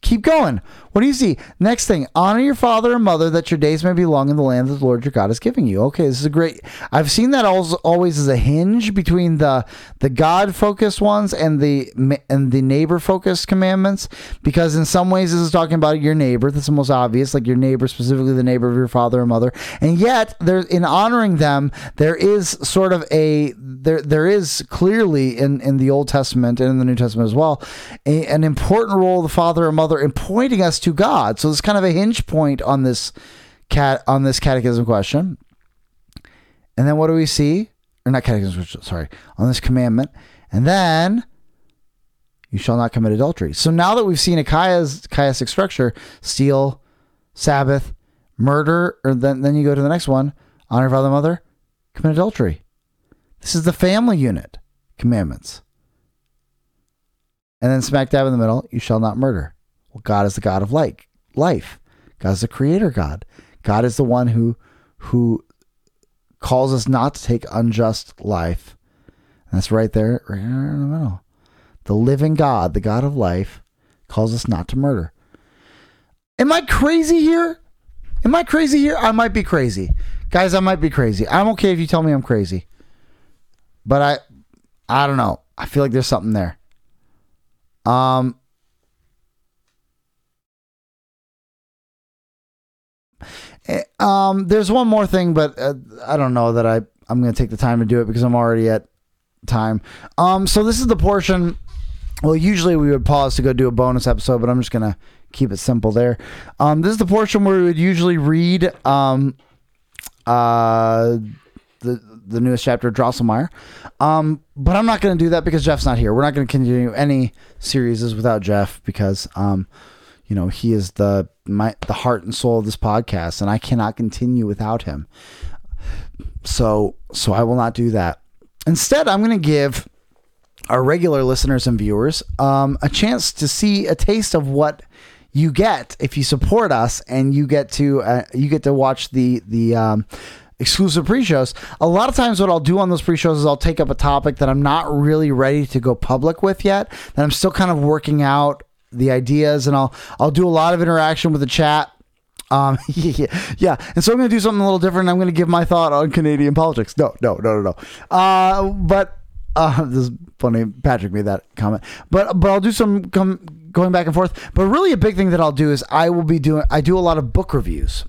Keep going. What do you see? Next thing, honor your father and mother that your days may be long in the land that the Lord your God is giving you. Okay, this is a great. I've seen that always as a hinge between the the God focused ones and the and the neighbor focused commandments because in some ways this is talking about your neighbor. That's the most obvious, like your neighbor, specifically the neighbor of your father and mother. And yet, there in honoring them, there is sort of a there there is clearly in in the Old Testament and in the New Testament as well a, an important role of the father and mother in pointing us to God. So it's kind of a hinge point on this cat on this catechism question. And then what do we see? Or not catechism, sorry, on this commandment. And then you shall not commit adultery. So now that we've seen a chias, chiastic structure, steal, Sabbath, murder, or then, then you go to the next one, honor father mother, commit adultery. This is the family unit commandments. And then smack dab in the middle, you shall not murder. God is the God of light, life. God is the creator God. God is the one who who calls us not to take unjust life. And that's right there, right there in the middle. The living God, the God of life, calls us not to murder. Am I crazy here? Am I crazy here? I might be crazy. Guys, I might be crazy. I'm okay if you tell me I'm crazy. But I I don't know. I feel like there's something there. Um um, there's one more thing, but uh, I don't know that I I'm going to take the time to do it because I'm already at time. Um, so this is the portion. Well, usually we would pause to go do a bonus episode, but I'm just gonna keep it simple there. Um, this is the portion where we would usually read um, uh, the the newest chapter of Drosselmeyer. Um, but I'm not gonna do that because Jeff's not here. We're not gonna continue any series without Jeff because um, you know he is the my the heart and soul of this podcast and I cannot continue without him. So so I will not do that. Instead, I'm going to give our regular listeners and viewers um, a chance to see a taste of what you get if you support us and you get to uh, you get to watch the the um, exclusive pre-shows. A lot of times what I'll do on those pre-shows is I'll take up a topic that I'm not really ready to go public with yet, that I'm still kind of working out the ideas, and I'll I'll do a lot of interaction with the chat. Um, yeah, yeah, and so I'm going to do something a little different. I'm going to give my thought on Canadian politics. No, no, no, no, no. Uh, but uh, this is funny. Patrick made that comment. But but I'll do some come going back and forth. But really, a big thing that I'll do is I will be doing. I do a lot of book reviews.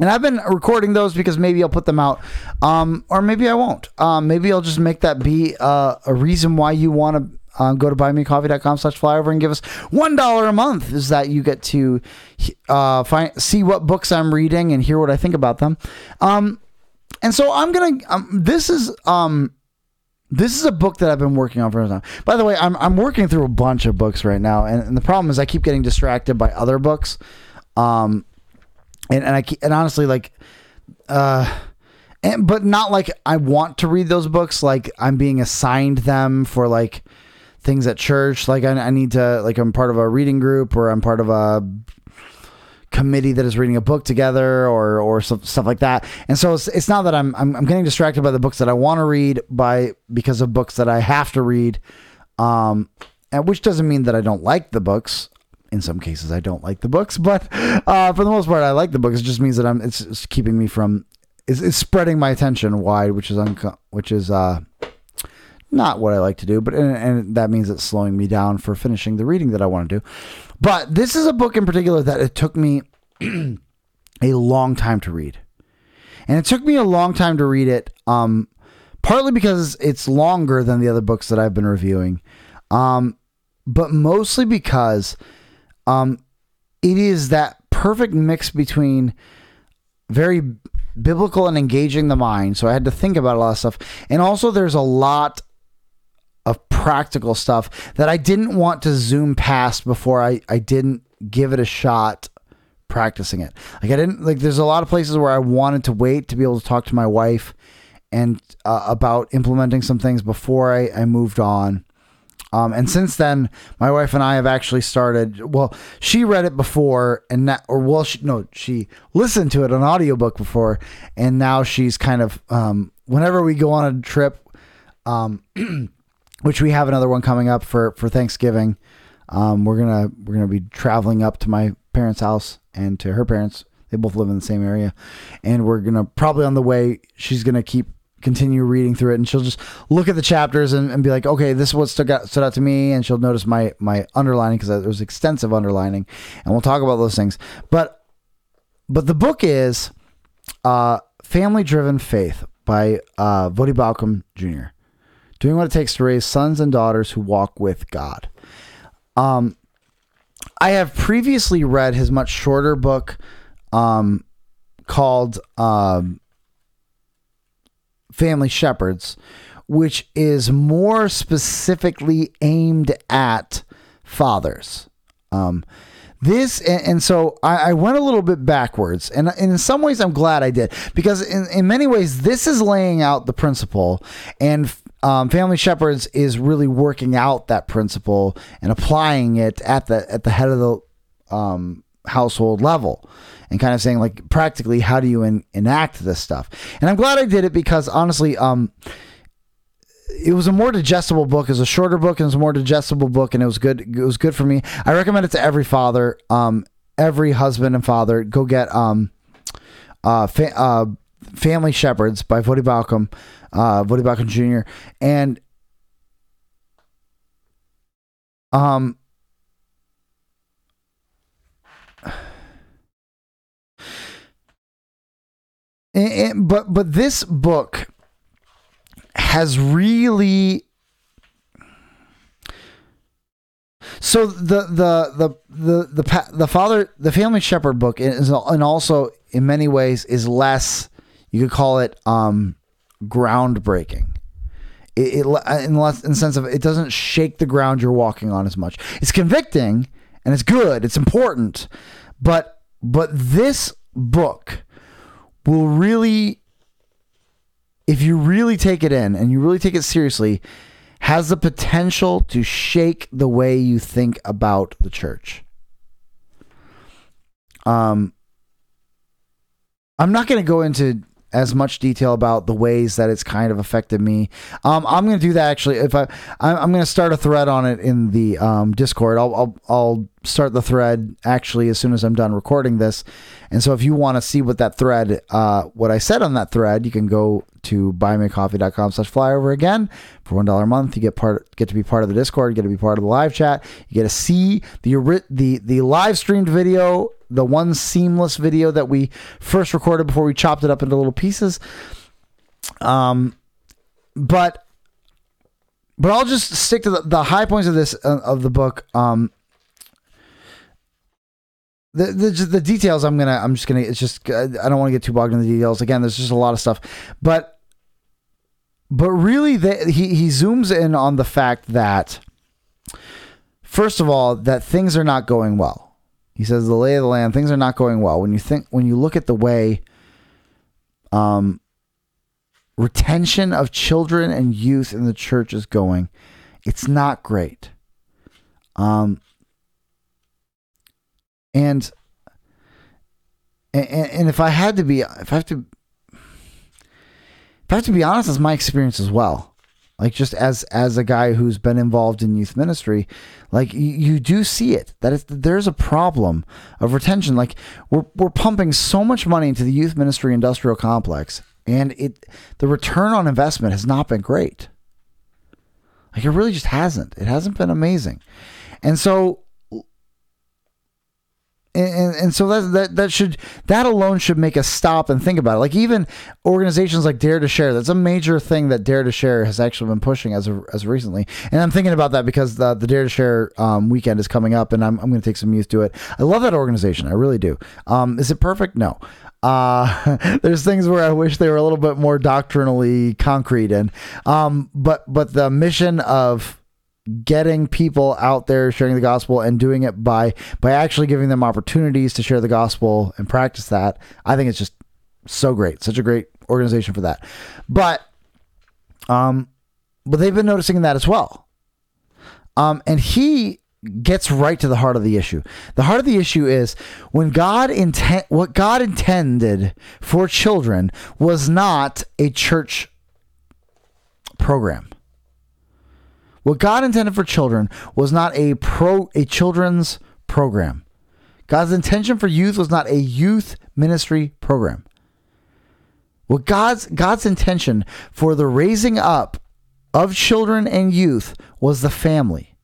And I've been recording those because maybe I'll put them out, um, or maybe I won't. Um, maybe I'll just make that be uh, a reason why you want to um, go to buymecoffee.com slash flyover and give us $1 a month is that you get to uh, find see what books I'm reading and hear what I think about them. Um, and so I'm going to, um, this is, um, this is a book that I've been working on for a time. By the way, I'm, I'm working through a bunch of books right now. And, and the problem is I keep getting distracted by other books. Um, and, and I keep, and honestly, like, uh, and, but not like I want to read those books. Like I'm being assigned them for like, things at church. Like I, I need to like I'm part of a reading group or I'm part of a committee that is reading a book together or or stuff like that. And so it's, it's not that I'm, I'm I'm getting distracted by the books that I want to read by because of books that I have to read. Um, and which doesn't mean that I don't like the books. In some cases, I don't like the books, but uh, for the most part, I like the books. It just means that I'm it's, it's keeping me from it's, it's spreading my attention wide, which is unco- which is uh not what I like to do, but and, and that means it's slowing me down for finishing the reading that I want to do. But this is a book in particular that it took me a long time to read. And it took me a long time to read it, um, partly because it's longer than the other books that I've been reviewing, um, but mostly because um, it is that perfect mix between very biblical and engaging the mind. So I had to think about a lot of stuff. And also, there's a lot of practical stuff that I didn't want to zoom past before I, I didn't give it a shot practicing it. Like I didn't like there's a lot of places where I wanted to wait to be able to talk to my wife and uh, about implementing some things before I, I moved on. Um, and since then, my wife and I have actually started. Well, she read it before, and now, or well, she, no, she listened to it on audiobook before, and now she's kind of. Um, whenever we go on a trip, um, which we have another one coming up for for Thanksgiving, um, we're gonna we're gonna be traveling up to my parents' house and to her parents. They both live in the same area, and we're gonna probably on the way. She's gonna keep continue reading through it and she'll just look at the chapters and, and be like okay this is what stood out, stood out to me and she'll notice my my underlining because there was extensive underlining and we'll talk about those things but but the book is uh, family driven faith by uh, Voddie Baucham Jr. Doing what it takes to raise sons and daughters who walk with God. Um, I have previously read his much shorter book um, called um, Family Shepherds, which is more specifically aimed at fathers. Um, this and, and so I, I, went a little bit backwards, and, and, in some ways I'm glad I did because in, in many ways this is laying out the principle, and um, Family Shepherds is really working out that principle and applying it at the at the head of the um, household level and kind of saying like practically how do you en- enact this stuff and i'm glad i did it because honestly um it was a more digestible book. It was a shorter book and it was a more digestible book, and it was good. It was good for me. I recommend it to every father, um, every husband and father. Go get um, uh, fa- uh, Family Shepherds by Voddie Baucham, uh, Voddie Baucham Jr. And um, and, and, but but this book has really so the the the the the the father the family shepherd book is and also in many ways is less you could call it um groundbreaking. It, it in, less, in the sense of it doesn't shake the ground you're walking on as much. It's convicting and it's good it's important but but this book will really if you really take it in and you really take it seriously has the potential to shake the way you think about the church. Um i'm not going to go into as much detail about the ways that it's kind of affected me. Um, I'm going to do that actually. If I, I'm, going to start a thread on it in the um, Discord. I'll, I'll, I'll start the thread actually as soon as I'm done recording this. And so if you want to see what that thread, uh, what I said on that thread, you can go to buymeacoffee.com slash flyover again for one dollar a month. You get part get to be part of the Discord, get to be part of the live chat, you get to see the the the live streamed video the one seamless video that we first recorded before we chopped it up into little pieces. Um, but but I'll just stick to the, the high points of this uh, of the book. Um, the, the the details I'm gonna I'm just gonna it's just I don't want to get too bogged in the details. Again, there's just a lot of stuff, but but really, the, he he zooms in on the fact that first of all that things are not going well he says the lay of the land, things are not going well. When you think when you look at the way um retention of children and youth in the church is going, it's not great. Um and and, and if I had to be if I have to if I have to be honest, it's my experience as well like just as as a guy who's been involved in youth ministry like you, you do see it that it's, there's a problem of retention like we're, we're pumping so much money into the youth ministry industrial complex and it the return on investment has not been great Like it really just hasn't. It hasn't been amazing. And so and, and so that, that that should that alone should make us stop and think about it. Like even organizations like Dare to Share, that's a major thing that Dare to Share has actually been pushing as of, as recently. And I'm thinking about that because the, the Dare to Share um, weekend is coming up, and I'm I'm going to take some youth to it. I love that organization, I really do. Um, is it perfect? No. Uh, there's things where I wish they were a little bit more doctrinally concrete, and um, but but the mission of getting people out there sharing the gospel and doing it by by actually giving them opportunities to share the gospel and practice that i think it's just so great. Such a great organization for that. But um but they've been noticing that as well. Um and he gets right to the heart of the issue. The heart of the issue is when god intent what god intended for children was not a church program what God intended for children was not a pro a children's program. God's intention for youth was not a youth ministry program. What God's God's intention for the raising up of children and youth was the family.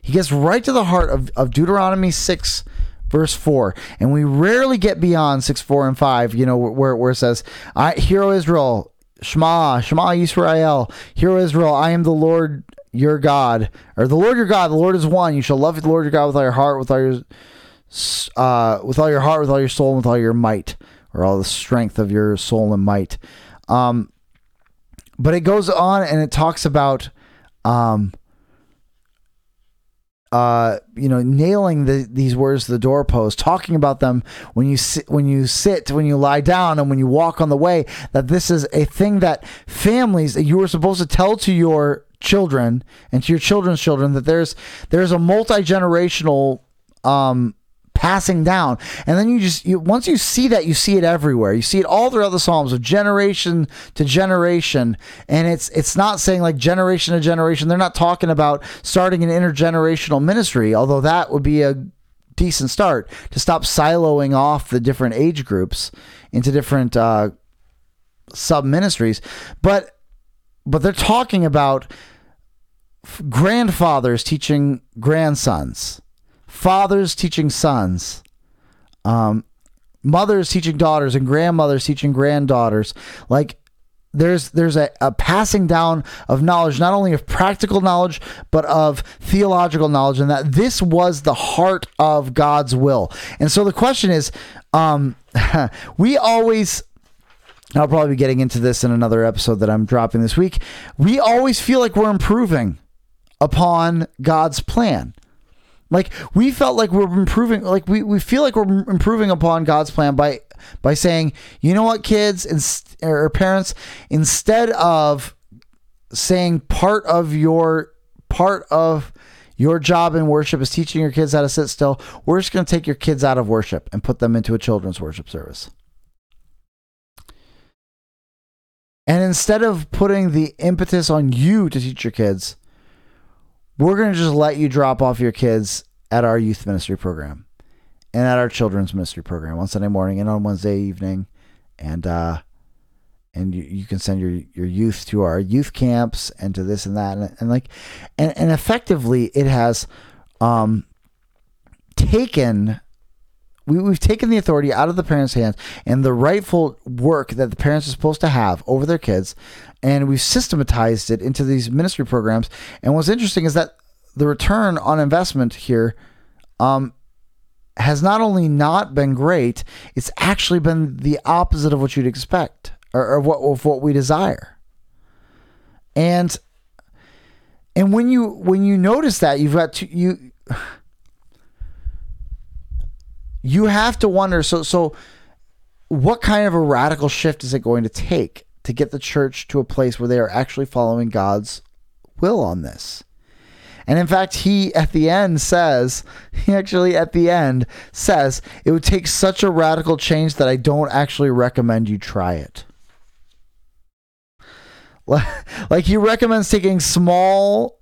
He gets right to the heart of, of Deuteronomy 6 verse 4 and we rarely get beyond 6 4 and 5 you know where, where it says i hear O israel shema shema israel hear O israel i am the lord your God, or the Lord your God, the Lord is one. You shall love the Lord your God with all your heart, with all your uh, with all your heart, with all your soul, and with all your might, or all the strength of your soul and might. Um, but it goes on and it talks about, um, uh, you know, nailing the, these words to the doorpost, talking about them when you sit, when you sit, when you lie down, and when you walk on the way. That this is a thing that families you were supposed to tell to your children and to your children's children that there's there's a multi-generational um passing down. And then you just you, once you see that you see it everywhere. You see it all throughout the psalms of generation to generation. And it's it's not saying like generation to generation. They're not talking about starting an intergenerational ministry although that would be a decent start to stop siloing off the different age groups into different uh, sub ministries but but they're talking about grandfathers teaching grandsons, fathers teaching sons, um, mothers teaching daughters, and grandmothers teaching granddaughters. Like there's there's a, a passing down of knowledge, not only of practical knowledge, but of theological knowledge, and that this was the heart of God's will. And so the question is, um, we always I'll probably be getting into this in another episode that I'm dropping this week. We always feel like we're improving upon God's plan. Like we felt like we're improving, like we, we feel like we're improving upon God's plan by by saying, you know what, kids and or parents, instead of saying part of your part of your job in worship is teaching your kids how to sit still, we're just going to take your kids out of worship and put them into a children's worship service. And instead of putting the impetus on you to teach your kids, we're going to just let you drop off your kids at our youth ministry program and at our children's ministry program on Sunday morning and on Wednesday evening. And, uh, and you, you can send your, your youth to our youth camps and to this and that. And, and like, and, and effectively it has, um, taken we, we've taken the authority out of the parents' hands and the rightful work that the parents are supposed to have over their kids, and we've systematized it into these ministry programs. And what's interesting is that the return on investment here um, has not only not been great, it's actually been the opposite of what you'd expect or, or what of what we desire. And and when you when you notice that you've got to you you have to wonder so so what kind of a radical shift is it going to take to get the church to a place where they are actually following God's will on this? And in fact, he at the end says, he actually at the end says, it would take such a radical change that I don't actually recommend you try it. Like he recommends taking small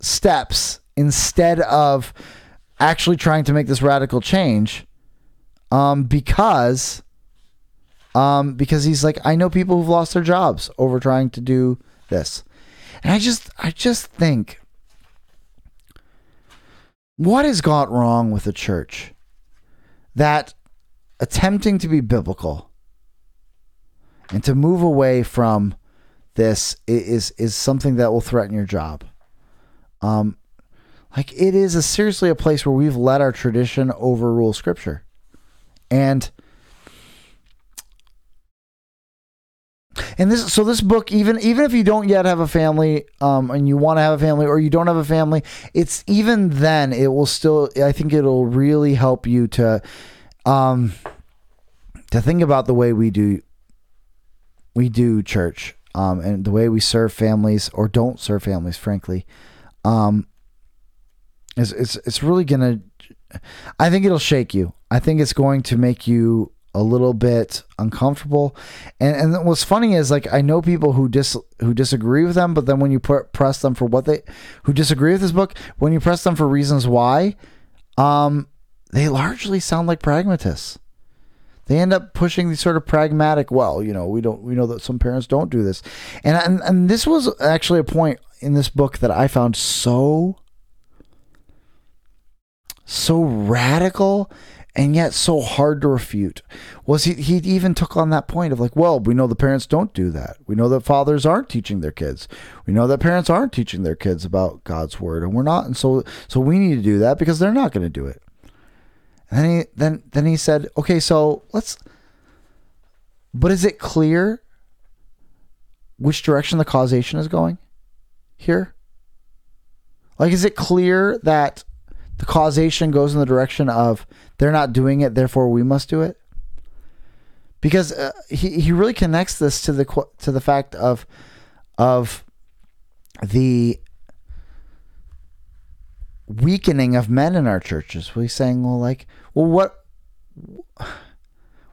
steps instead of actually trying to make this radical change um, because um, because he's like, I know people who've lost their jobs over trying to do this. And I just I just think what has got wrong with the church that attempting to be biblical and to move away from this is is something that will threaten your job. Um, like it is a seriously a place where we've let our tradition overrule scripture, and and this so this book even even if you don't yet have a family um, and you want to have a family or you don't have a family it's even then it will still i think it'll really help you to um to think about the way we do we do church um, and the way we serve families or don't serve families, frankly, um, is it's it's really gonna. I think it'll shake you. I think it's going to make you a little bit uncomfortable. And and what's funny is like I know people who dis who disagree with them, but then when you put press them for what they who disagree with this book, when you press them for reasons why, um, they largely sound like pragmatists they end up pushing these sort of pragmatic well you know we don't we know that some parents don't do this and and, and this was actually a point in this book that i found so so radical and yet so hard to refute. Was he he even took on that point of like well we know the parents don't do that. We know that fathers aren't teaching their kids. We know that parents aren't teaching their kids about god's word and we're not and so so we need to do that because they're not going to do it. And then he then then he said, "Okay, so let's but is it clear which direction the causation is going here? Like is it clear that the causation goes in the direction of they're not doing it, therefore we must do it? Because uh, he he really connects this to the to the fact of of the weakening of men in our churches. We're saying, well, like, well, what?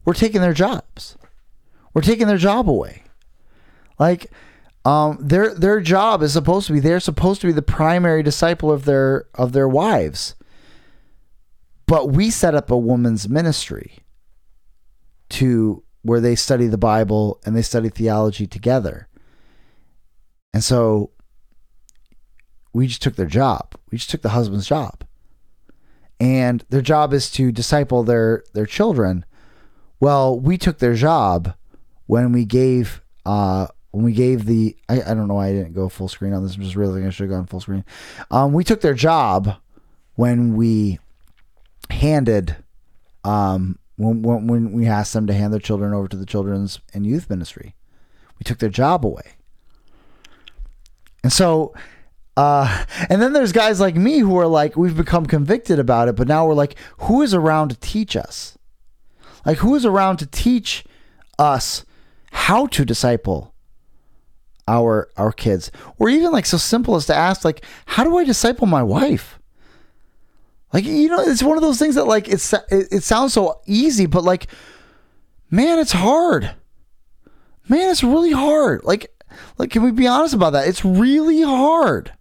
We're taking their jobs. We're taking their job away. Like, um, their their job is supposed to be they're supposed to be the primary disciple of their of their wives. But we set up a woman's ministry to where they study the Bible and they study theology together. And so we just took their job. We just took the husband's job. And their job is to disciple their their children. Well, we took their job when we gave uh when we gave the I, I don't know why I didn't go full screen on this. I'm just realizing I should have gone full screen. Um, we took their job when we handed um when, when when we asked them to hand their children over to the children's and youth ministry. We took their job away. And so uh, and then there's guys like me who are like, we've become convicted about it, but now we're like, who is around to teach us? Like, who is around to teach us how to disciple our our kids? Or even like so simple as to ask, like, how do I disciple my wife? Like, you know, it's one of those things that like it's it, it sounds so easy, but like, man, it's hard. Man, it's really hard. Like, like, can we be honest about that? It's really hard.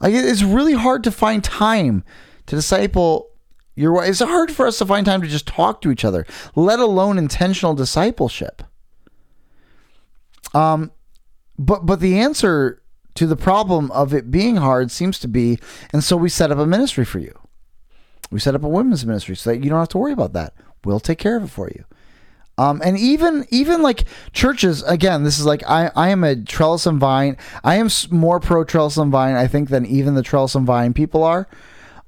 Like it's really hard to find time to disciple your wife. It's hard for us to find time to just talk to each other, let alone intentional discipleship. Um, but but the answer to the problem of it being hard seems to be, and so we set up a ministry for you. We set up a women's ministry so that you don't have to worry about that. We'll take care of it for you. Um, and even even like churches again this is like I, I am a trellis and vine i am more pro trellis and vine i think than even the trellis and vine people are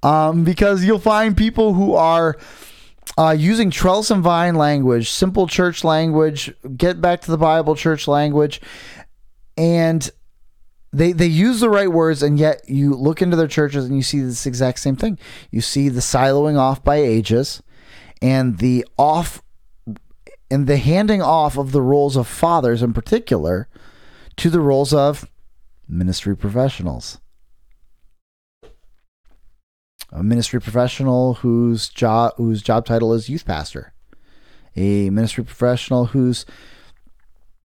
um, because you'll find people who are uh, using trellis and vine language simple church language get back to the bible church language and they they use the right words and yet you look into their churches and you see this exact same thing you see the siloing off by ages and the off and the handing off of the roles of fathers in particular to the roles of ministry professionals. A ministry professional whose job whose job title is youth pastor. A ministry professional whose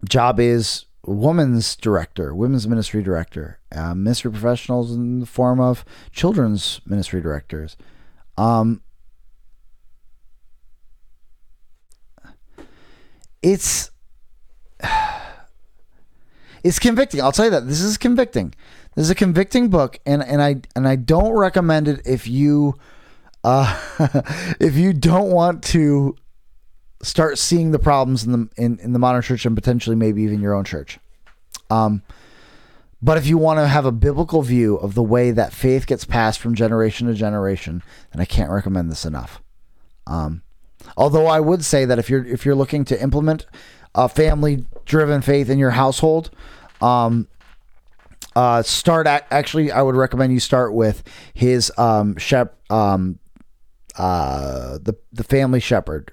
job is women's director, women's ministry director, uh, ministry professionals in the form of children's ministry directors. Um, it's It's convicting. I'll tell you that this is convicting. This is a convicting book, and and I and I don't recommend it if you, uh, if you don't want to start seeing the problems in the in, in the modern church and potentially maybe even your own church. Um, but if you want to have a biblical view of the way that faith gets passed from generation to generation, then I can't recommend this enough. Um, although I would say that if you're if you're looking to implement a family driven faith in your household, um, uh, start at, actually I would recommend you start with his um, shep, um, uh, the the family shepherd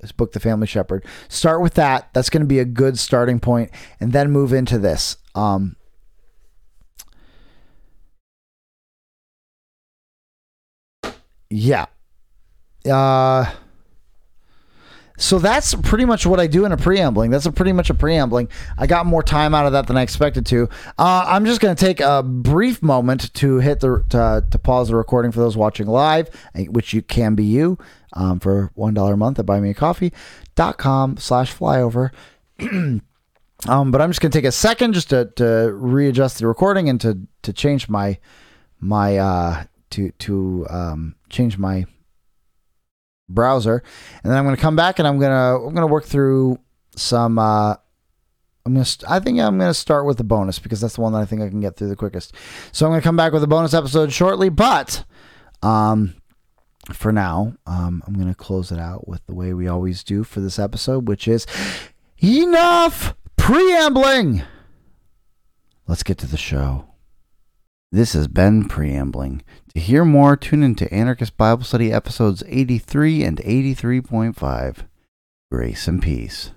his book the family shepherd. Start with that. That's going to be a good starting point and then move into this. Um, yeah. Uh so that's pretty much what I do in a preambling. That's a pretty much a preambling. I got more time out of that than I expected to. Uh, I'm just going to take a brief moment to hit the to, to, pause the recording for those watching live, eh, which you can be you um, for one dollar a month at buymeacoffee.com slash flyover. um, but I'm just going to take a second just to, to readjust the recording and to to change my my uh, to to um, change my browser, and then I'm going to come back and I'm going to I'm going to work through some. Uh, I'm gonna. I think I'm gonna start with the bonus because that's the one that I think I can get through the quickest. So I'm gonna come back with a bonus episode shortly, but um, for now, um, I'm gonna close it out with the way we always do for this episode, which is enough preambling. Let's get to the show. This has been Preambling. To hear more, tune into Anarchist Bible Study episodes 83 and 83.5. Grace and peace.